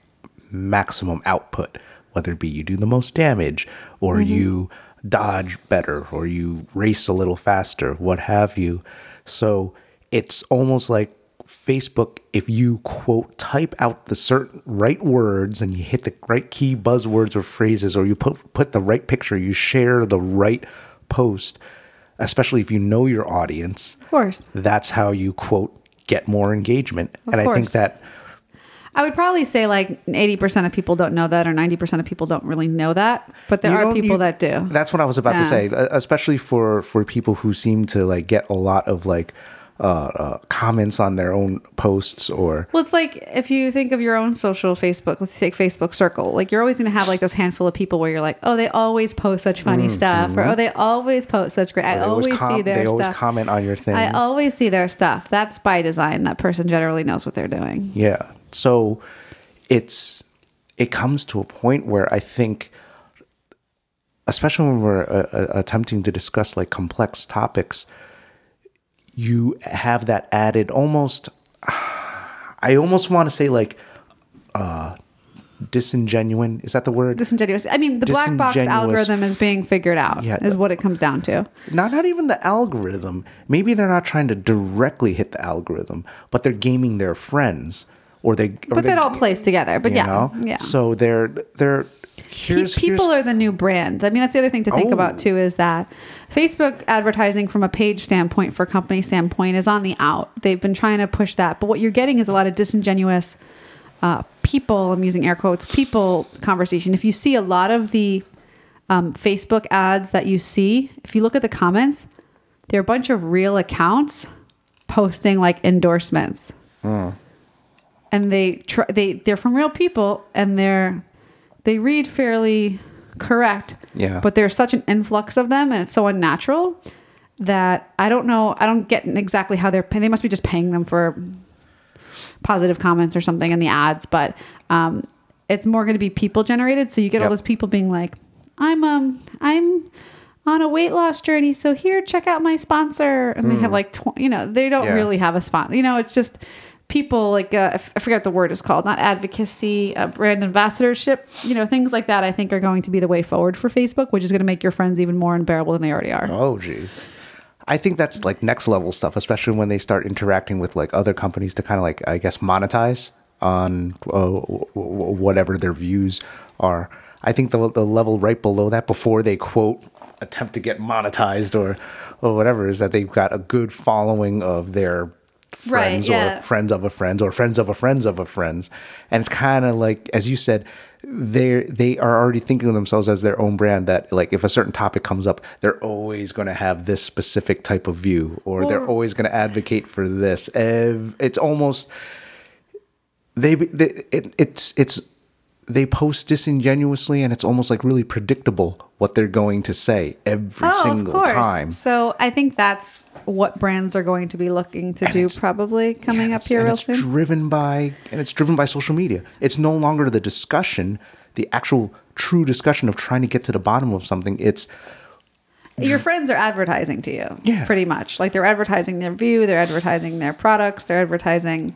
maximum output, whether it be you do the most damage or mm-hmm. you dodge better or you race a little faster, what have you. So it's almost like Facebook, if you quote type out the certain right words and you hit the right key buzzwords or phrases, or you put put the right picture, you share the right post, especially if you know your audience, Of course. that's how you quote get more engagement. Of and I think that I would probably say like 80% of people don't know that or 90% of people don't really know that, but there You are people you- that do. That's what I was about to say, especially for for people who seem to like get a lot of like uh, uh, comments on their own posts or Well, it's like if you think of your own social Facebook, let's take Facebook Circle. Like you're always going to have like those handful of people where you're like, oh, they always post such funny stuff, or oh, they always post such great. I Mm-hmm. always, com- see their stuff. they always comment on your thing I always see their stuff. That's by design. That person generally knows what they're doing. Yeah. So it's it comes to a point where I think especially when we're uh, uh, attempting to discuss like complex topics you have that added almost I almost want to say like uh disingenuine is that the word Disingenuous. I mean, the black box algorithm is being figured out. Yeah. is what it comes down to. not not even the algorithm. Maybe they're not trying to directly hit the algorithm, but they're gaming their friends, or they. Or But they, that all plays together. But you yeah, know? yeah. So they're they're here's people here's, are the new brand. I mean, that's the other thing to think Oh. about too is that Facebook advertising from a page standpoint, for company standpoint, is on the out. They've been trying to push that, but what you're getting is a lot of disingenuous uh, people, I'm using air quotes, people conversation. If you see a lot of the um, Facebook ads that you see, if you look at the comments, they're a bunch of real accounts posting like endorsements. And they try, they they're from real people and they're they read fairly correct. Yeah. But there's such an influx of them and it's so unnatural that I don't know, I don't get exactly how they're paying. They must be just paying them for positive comments or something in the ads, but um, it's more going to be people generated. So you get all those people being like, "I'm um I'm on a weight loss journey, so here check out my sponsor," and they have like tw- you know they don't Hmm. Yeah. really have a sponsor. You know, it's just people like uh, I forget the word is called, not advocacy, uh, brand ambassadorship. You know, things like that. I think are going to be the way forward for Facebook, which is going to make your friends even more unbearable than they already are. Oh, jeez. I think that's like next level stuff, especially when they start interacting with like other companies to kind of like, I guess, monetize on uh, whatever their views are. I think the, the level right below that, before they quote attempt to get monetized or or whatever, is that they've got a good following of their Right, friends yeah. or friends of a friends or friends of a friends of a friends, and it's kind of like as you said, they they are already thinking of themselves as their own brand. That like if a certain topic comes up, they're always going to have this specific type of view, or they're always going to advocate for this. It's almost they, they it, it's it's they post disingenuously and it's almost like really predictable what they're going to say every oh, single time Oh, So I think that's what brands are going to be looking to And do probably coming And up here and real it's soon. driven by and it's driven by social media it's no longer the discussion the actual true discussion of trying to get to the bottom of something it's Your friends are advertising to you, Yeah. pretty much. Like they're advertising their view, they're advertising their products, they're advertising,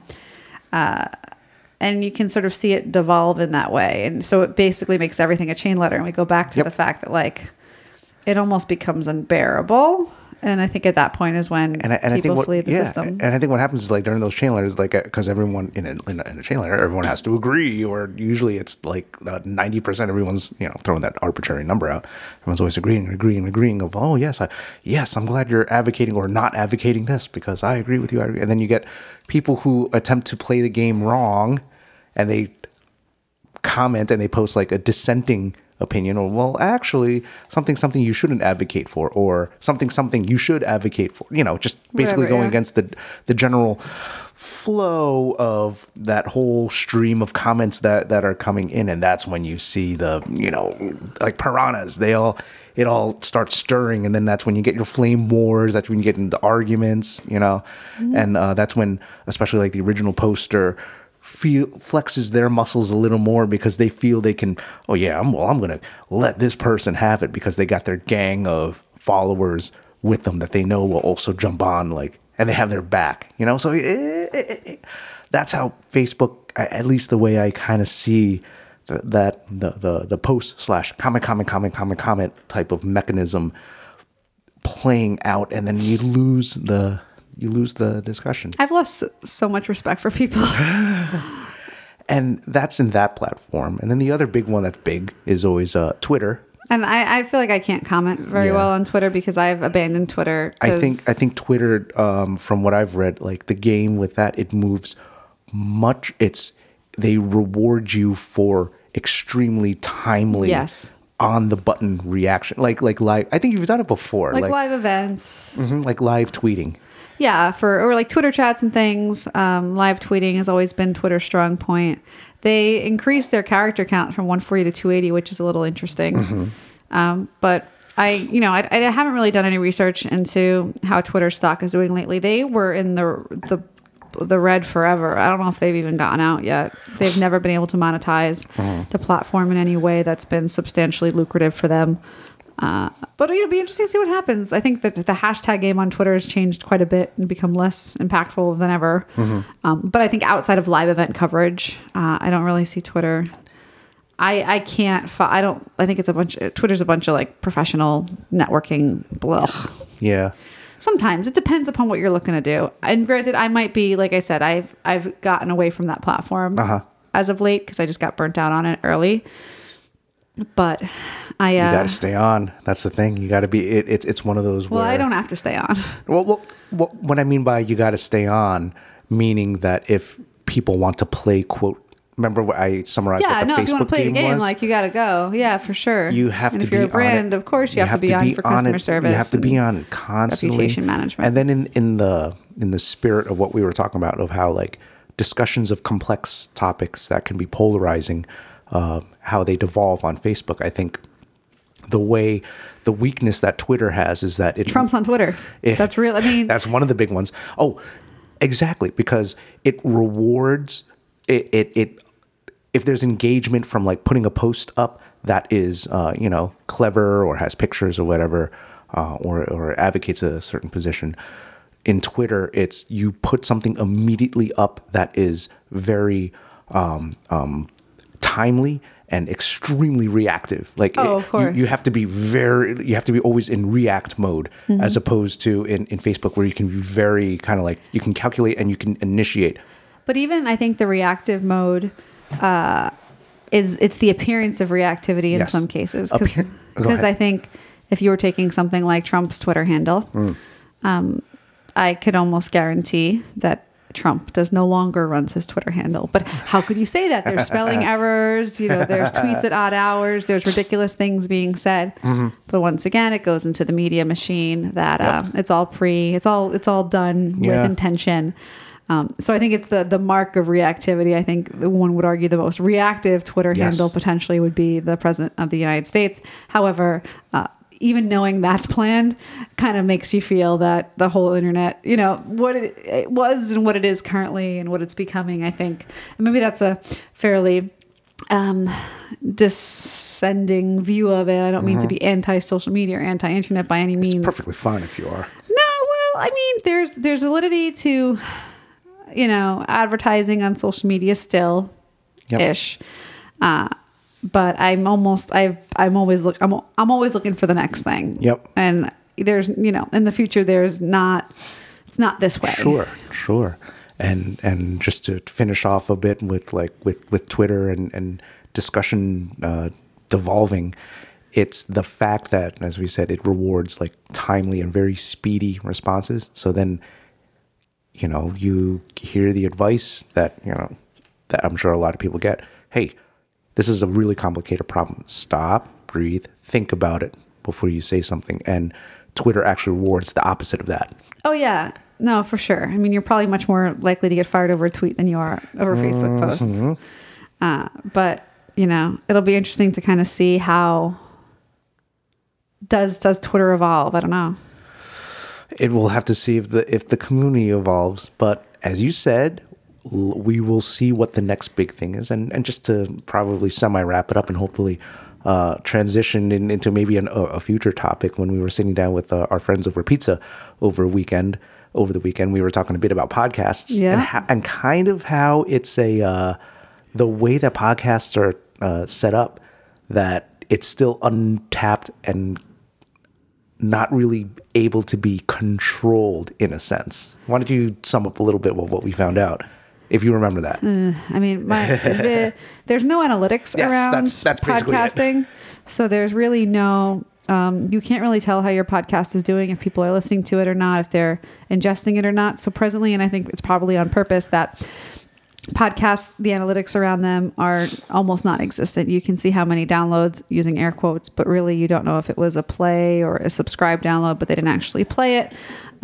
uh, and you can sort of see it devolve in that way. And so it basically makes everything a chain letter. And we go back to Yep. the fact that like it almost becomes unbearable. And I think at that point is when and I, and people think what flee the yeah, system. and I think what happens is like during those chain letters, like uh, because everyone in a, in a in a chain letter, everyone has to agree, or usually it's like ninety percent. Everyone's you know throwing that arbitrary number out. Everyone's always agreeing, agreeing, agreeing. Of oh yes, I, yes, I'm glad you're advocating or not advocating this because I agree with you. I agree. And then you get people who attempt to play the game wrong, and they comment and they post like a dissenting opinion or well actually something something you shouldn't advocate for or something something you should advocate for you know just basically Whatever, going yeah. against the the general flow of that whole stream of comments that that are coming in. And that's when you see the you know like piranhas they all it all starts stirring. And then that's when you get your flame wars. That's when you get into arguments you know? And uh, that's when especially like the original poster feel flexes their muscles a little more because they feel they can oh yeah I'm, well i'm gonna let this person have it because they got their gang of followers with them that they know will also jump on like and they have their back you know? So it, it- it- that's how facebook at least the way i kind of see th- that the the the post slash comment comment comment comment comment type of mechanism playing out and then you lose the you lose the discussion I've lost so, much respect for people. and that's in that platform. And then the other big one that's big is always uh, Twitter. and I, I feel like I can't comment very Yeah. well on Twitter because I've abandoned Twitter. I think I think Twitter, um, from what I've read, like the game with that, it moves much. It's they reward you for extremely timely, Yes. on the button reaction, like like live. I think you've done it before, like, like live events. mhm, like live tweeting. Yeah, for or like Twitter chats and things. Um, live tweeting has always been Twitter's strong point. They increased their character count from 140 to 280, which is a little interesting. Mm-hmm. Um, but I, you know, I, I haven't really done any research into how Twitter stock is doing lately. They were in the the the red forever. I don't know if they've even gotten out yet. They've never been able to monetize Mm-hmm. the platform in any way that's been substantially lucrative for them. Uh, but it'll be interesting to see what happens. I think that the hashtag game on Twitter has changed quite a bit and become less impactful than ever. Um, but I think outside of live event coverage, uh, I don't really see Twitter. I I can't. Fo- I don't. I think it's a bunch. Twitter's a bunch of like professional networking. Blah. Yeah, Sometimes it depends upon what you're looking to do. And granted, I might be like I said, I've I've gotten away from that platform Uh-huh. as of late because I just got burnt out on it early. But I you uh, got to stay on. That's the thing. You got to be. It, it's it's one of those. well, where, I don't have to stay on. Well, well, what what I mean by you got to stay on, meaning that if people want to play quote remember what I summarized Yeah, what the no, Facebook if you want to play the game was? like you got to go. Yeah, for sure. you have and to if be you're a brand, on of course, you, have, to be on for customer it. service. You have to be on constantly. reputation management. And then in in the in the spirit of what we were talking about of how like discussions of complex topics that can be polarizing, uh, how they devolve on Facebook. I think the way the weakness that Twitter has is that it Trump's on Twitter. Yeah. That's real. I mean, that's one of the big ones. Oh, exactly, because it rewards it. It, it if there's engagement from like putting a post up that is, uh, you know, clever or has pictures or whatever, uh, or or advocates a certain position. In Twitter, it's you put something immediately up that is very um, um, timely and extremely reactive. Like Oh, it- of you- course. you have to be very you have to be always in react mode Mm-hmm. as opposed to in, in facebook where you can be very kind of like you can calculate and you can initiate But even I think the reactive mode uh, is it's the appearance of reactivity in Yes. some cases. Appear- Because ahead. I think if you were taking something like Trump's Twitter handle, Mm. um, I could almost guarantee that Trump does no longer runs his Twitter handle. But how could you say that? There's spelling errors. You know, there's tweets at odd hours. There's ridiculous things being said. Mm-hmm. But once again, it goes into the media machine that uh, it's all pre. It's all it's all done Yeah. with intention. Um, so I think it's the the mark of reactivity. I think one would argue the most reactive Twitter Yes. handle potentially would be the president of the United States. However, uh, even knowing that's planned kind of makes you feel that the whole internet, you know, what it, it was and what it is currently and what it's becoming. I think and maybe that's a fairly um, descending view of it. I don't mean to be anti social media or anti internet by any means. It's perfectly fine if you are No, well, I mean, there's there's validity to, you know, advertising on social media still, Yep. ish. Uh, but I'm almost I've I'm always look I'm I'm always looking for the next thing. Yep. And there's you know in the future there's not it's not this way. sure sure and and just to finish off a bit with like with with twitter and and discussion uh devolving it's the fact that as we said it rewards like timely and very speedy responses so then you know you hear the advice that you know that i'm sure a lot of people get hey this is a really complicated problem stop breathe think about it before you say something and twitter actually rewards the opposite of that Oh yeah. No, for sure. I mean, you're probably much more likely to get fired over a tweet than you are over Facebook posts. Uh, but you know, it'll be interesting to kind of see how does does Twitter evolve. I don't know. it will have to see if the if the community evolves but as you said we will see what the next big thing is and and just to probably semi wrap it up and hopefully uh, transition in, into maybe an, a, a future topic when we were sitting down with uh, our friends over pizza over a weekend over the weekend we were talking a bit about podcasts Yeah. and, ho- and kind of how it's a uh, the way that podcasts are uh, set up that it's still untapped and not really able to be controlled in a sense. Why don't you sum up a little bit of what we found out, if you remember that? I mean, my, the, there's no analytics Yes, around that's- that's podcasting, so there's really no. Um, you can't really tell how your podcast is doing if people are listening to it or not, if they're ingesting it or not. So presently, and I think it's probably on purpose that podcasts, the analytics around them are almost non-existent. You can see how many downloads using air quotes, but really you don't know if it was a play or a subscribe download, but they didn't actually play it.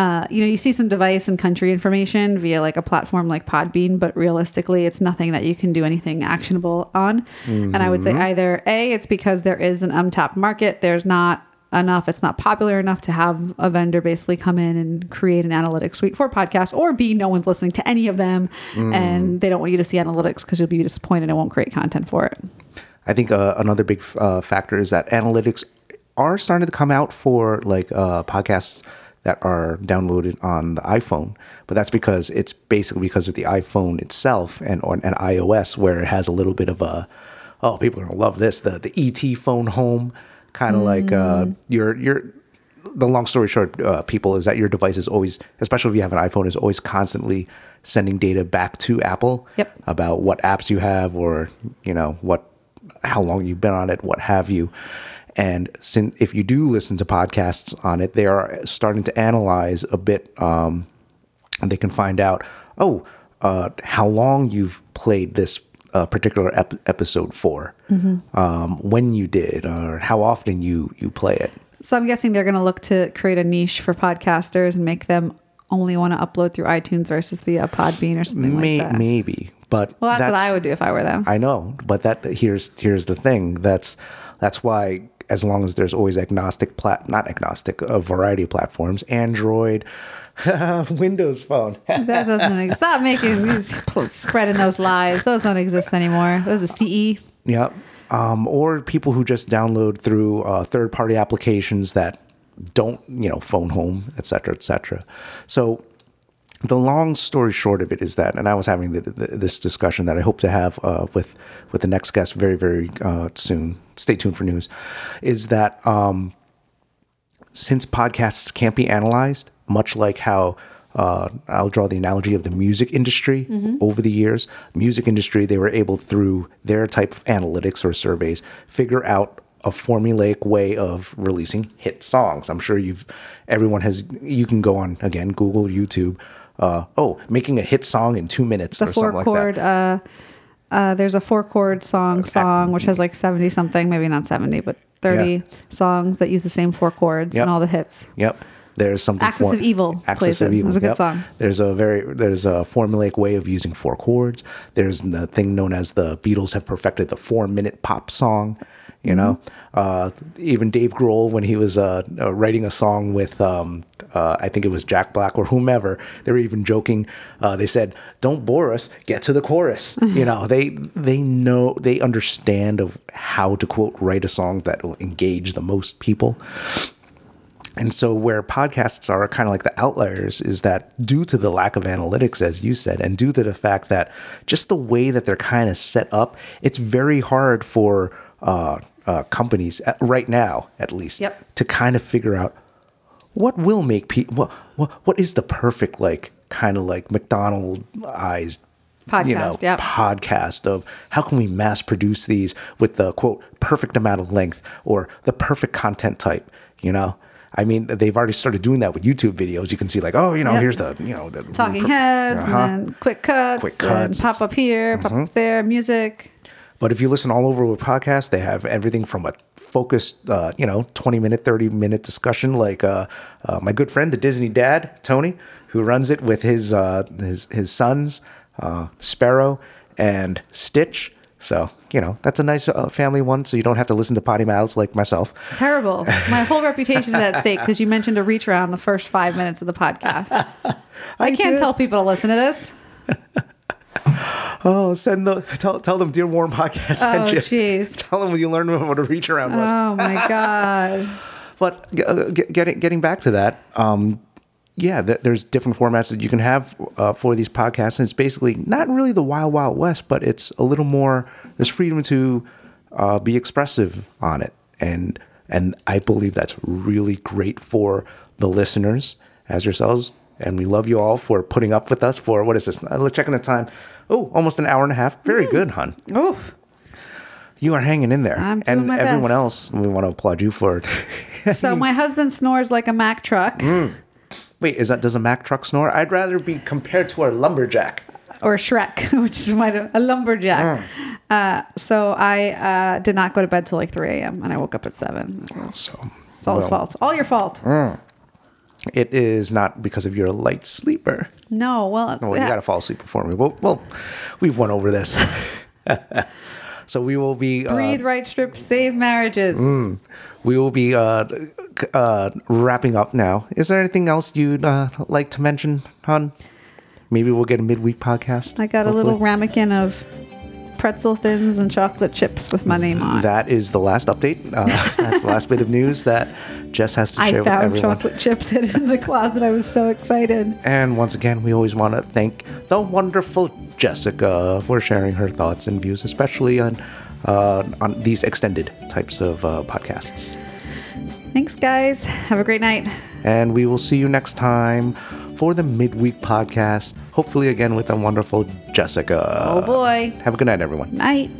Uh, you know, you see some device and country information via like a platform like Podbean, but realistically, it's nothing that you can do anything actionable on. And I would say either A, it's because there is an untapped market. There's not enough it's not popular enough to have a vendor basically come in and create an analytics suite for podcasts or b no one's listening to any of them and they don't want you to see analytics because you'll be disappointed and won't create content for it I think uh, another big uh, factor is that analytics are starting to come out for like uh, podcasts that are downloaded on the iPhone, but that's because it's basically because of the iPhone itself and on and iOS where it has a little bit of a oh people are gonna love this the the ET phone home kind of like uh, your your the long story short, uh, people, is that your device is always, especially if you have an iPhone, is always constantly sending data back to Apple Yep. about what apps you have or you know what, how long you've been on it, what have you. And since if you do listen to podcasts on it, they are starting to analyze a bit, um, and they can find out, oh, uh, how long you've played this a particular ep- episode for, um, when you did, or how often you you play it. So I'm guessing they're going to look to create a niche for podcasters and make them only want to upload through iTunes versus via Podbean or something May- like that. Maybe, but Well, that's, what I would do if I were them. I know, but that here's here's the thing. That's that's why as long as there's always agnostic plat not agnostic a variety of platforms, Android, Windows Phone. that doesn't exist. Stop making these spreading those lies. Those don't exist anymore. Those are. CE. Yep. Um, or people who just download through uh, third-party applications that don't, you know, phone home, etc cetera, et cetera. So the long story short of it is that, and I was having the, the, this discussion that I hope to have uh, with with the next guest very, very uh, soon. Stay tuned for news. Is that um, since podcasts can't be analyzed, much like how uh, I'll draw the analogy of the music industry over the years, music industry, they were able through their type of analytics or surveys figure out a formulaic way of releasing hit songs. I'm sure you've everyone has you can go on again Google YouTube. Uh, oh, making a hit song in two minutes The or four something like chord. that. Uh, uh, there's a four chord song song which has like 70 something, maybe not 70, but 30 Yeah. songs that use the same four chords Yep. and all the hits. Yep. There's something. Axis of Evil Axis plays it. Was a good song. There's a very there's a formulaic way of using four chords. There's the thing known as the Beatles have perfected the four minute pop song. You know, Mm-hmm. uh, even Dave Grohl when he was uh, uh, writing a song with um, uh, I think it was Jack Black or whomever, they were even joking. Uh, they said, "Don't bore us, get to the chorus." you know, they they know they understand of how to quote write a song that will engage the most people. And so, where podcasts are kind of like the outliers is that due to the lack of analytics, as you said, and due to the fact that just the way that they're kind of set up, it's very hard for uh, uh, companies, at, right now at least, Yep. to kind of figure out what will make people, what, what, what is the perfect, like, kind of like McDonaldized you know, Podcast, yep. podcast of how can we mass produce these with the quote perfect amount of length or the perfect content type, you know? I mean, they've already started doing that with YouTube videos. You can see like, oh, you know, Yep. here's the, you know, the Talking heads Uh-huh. and then quick cuts, Quick cuts. Mm-hmm. pop up here, pop up there, music. But if you listen all over with podcasts, they have everything from a focused, uh, you know, 20 minute, 30 minute discussion, like uh, uh, my good friend, the Disney dad, Tony, who runs it with his uh, his his sons, uh, Sparrow and Stitch. So you know that's a nice uh, family one, so you don't have to listen to potty mouths like myself. Terrible. My whole reputation is at stake because you mentioned a reach around the first five minutes of the podcast. I, can't did. tell people to listen to this. Oh, send the tell tell them Dear Warren podcast sent Oh, jeez. Tell them you learned what a reach around was. Oh my god. But uh, getting getting back to that, um, yeah, th- there's different formats that you can have uh, for these podcasts, and it's basically not really the wild wild west, but it's a little more. There's freedom to uh, be expressive on it, and and I believe that's really great for the listeners as yourselves. And we love you all for putting up with us for what is this? Uh, checking the time. Oh, almost an hour and a half. Very good, hon. Oh, You are hanging in there, I'm doing and my everyone best. else. We want to applaud you for it. so my husband snores like a Mack truck Mm. Wait, is that does a Mack truck snore? I'd rather be compared to a lumberjack. or a Shrek, which is my, a lumberjack. Mm. Uh, so I uh, did not go to bed till like 3 a.m. and I woke up at 7. So It's all his fault. All your fault. It is not because of you're light sleeper. No, well, Well, you got to fall asleep before me. Well, well, we've went over this. so we will be uh, breathe, right strip, save marriages. we will be uh, uh, wrapping up now. Is there anything else you'd uh, like to mention, hon? Maybe we'll get a midweek podcast. I got a little ramekin of pretzel thins and chocolate chips with my name on. That is the last update. Uh, that's the last bit of news that Jess has to share with everyone. I found chocolate chips hidden in the closet. I was so excited. And once again, we always want to thank the wonderful Jessica for sharing her thoughts and views, especially on uh, on these extended types of uh, podcasts. Thanks, guys. Have a great night. And we will see you next time for the midweek podcast. Hopefully, again with the wonderful Jessica. Oh boy. Have a good night, everyone. Night.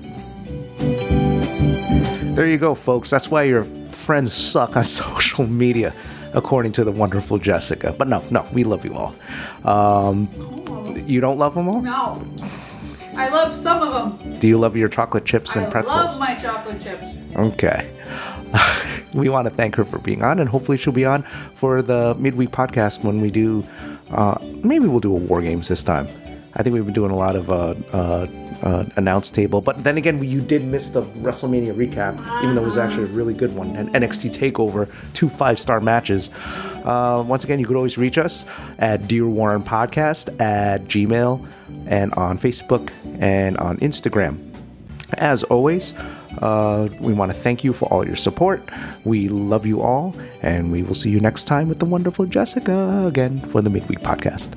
There you go, folks. That's why your friends suck on social media, according to the wonderful Jessica. But no, no, we love you all. Um, you don't love them all? No. I love some of them. Do you love your chocolate chips and I pretzels? I love my chocolate chips. Okay. we want to thank her for being on, and hopefully she'll be on for the midweek podcast when we do. Uh, maybe we'll do a war games this time. I think we've been doing a lot of uh, uh, uh, announce table, but then again, you did miss the WrestleMania recap, even though it was actually a really good one. And NXT Takeover, two five-star matches. Uh, once again, you could always reach us at Dear Warren Podcast at Gmail and on Facebook and on Instagram. As always, uh, we want to thank you for all your support. We love you all, and we will see you next time with the wonderful Jessica again for the Midweek Podcast.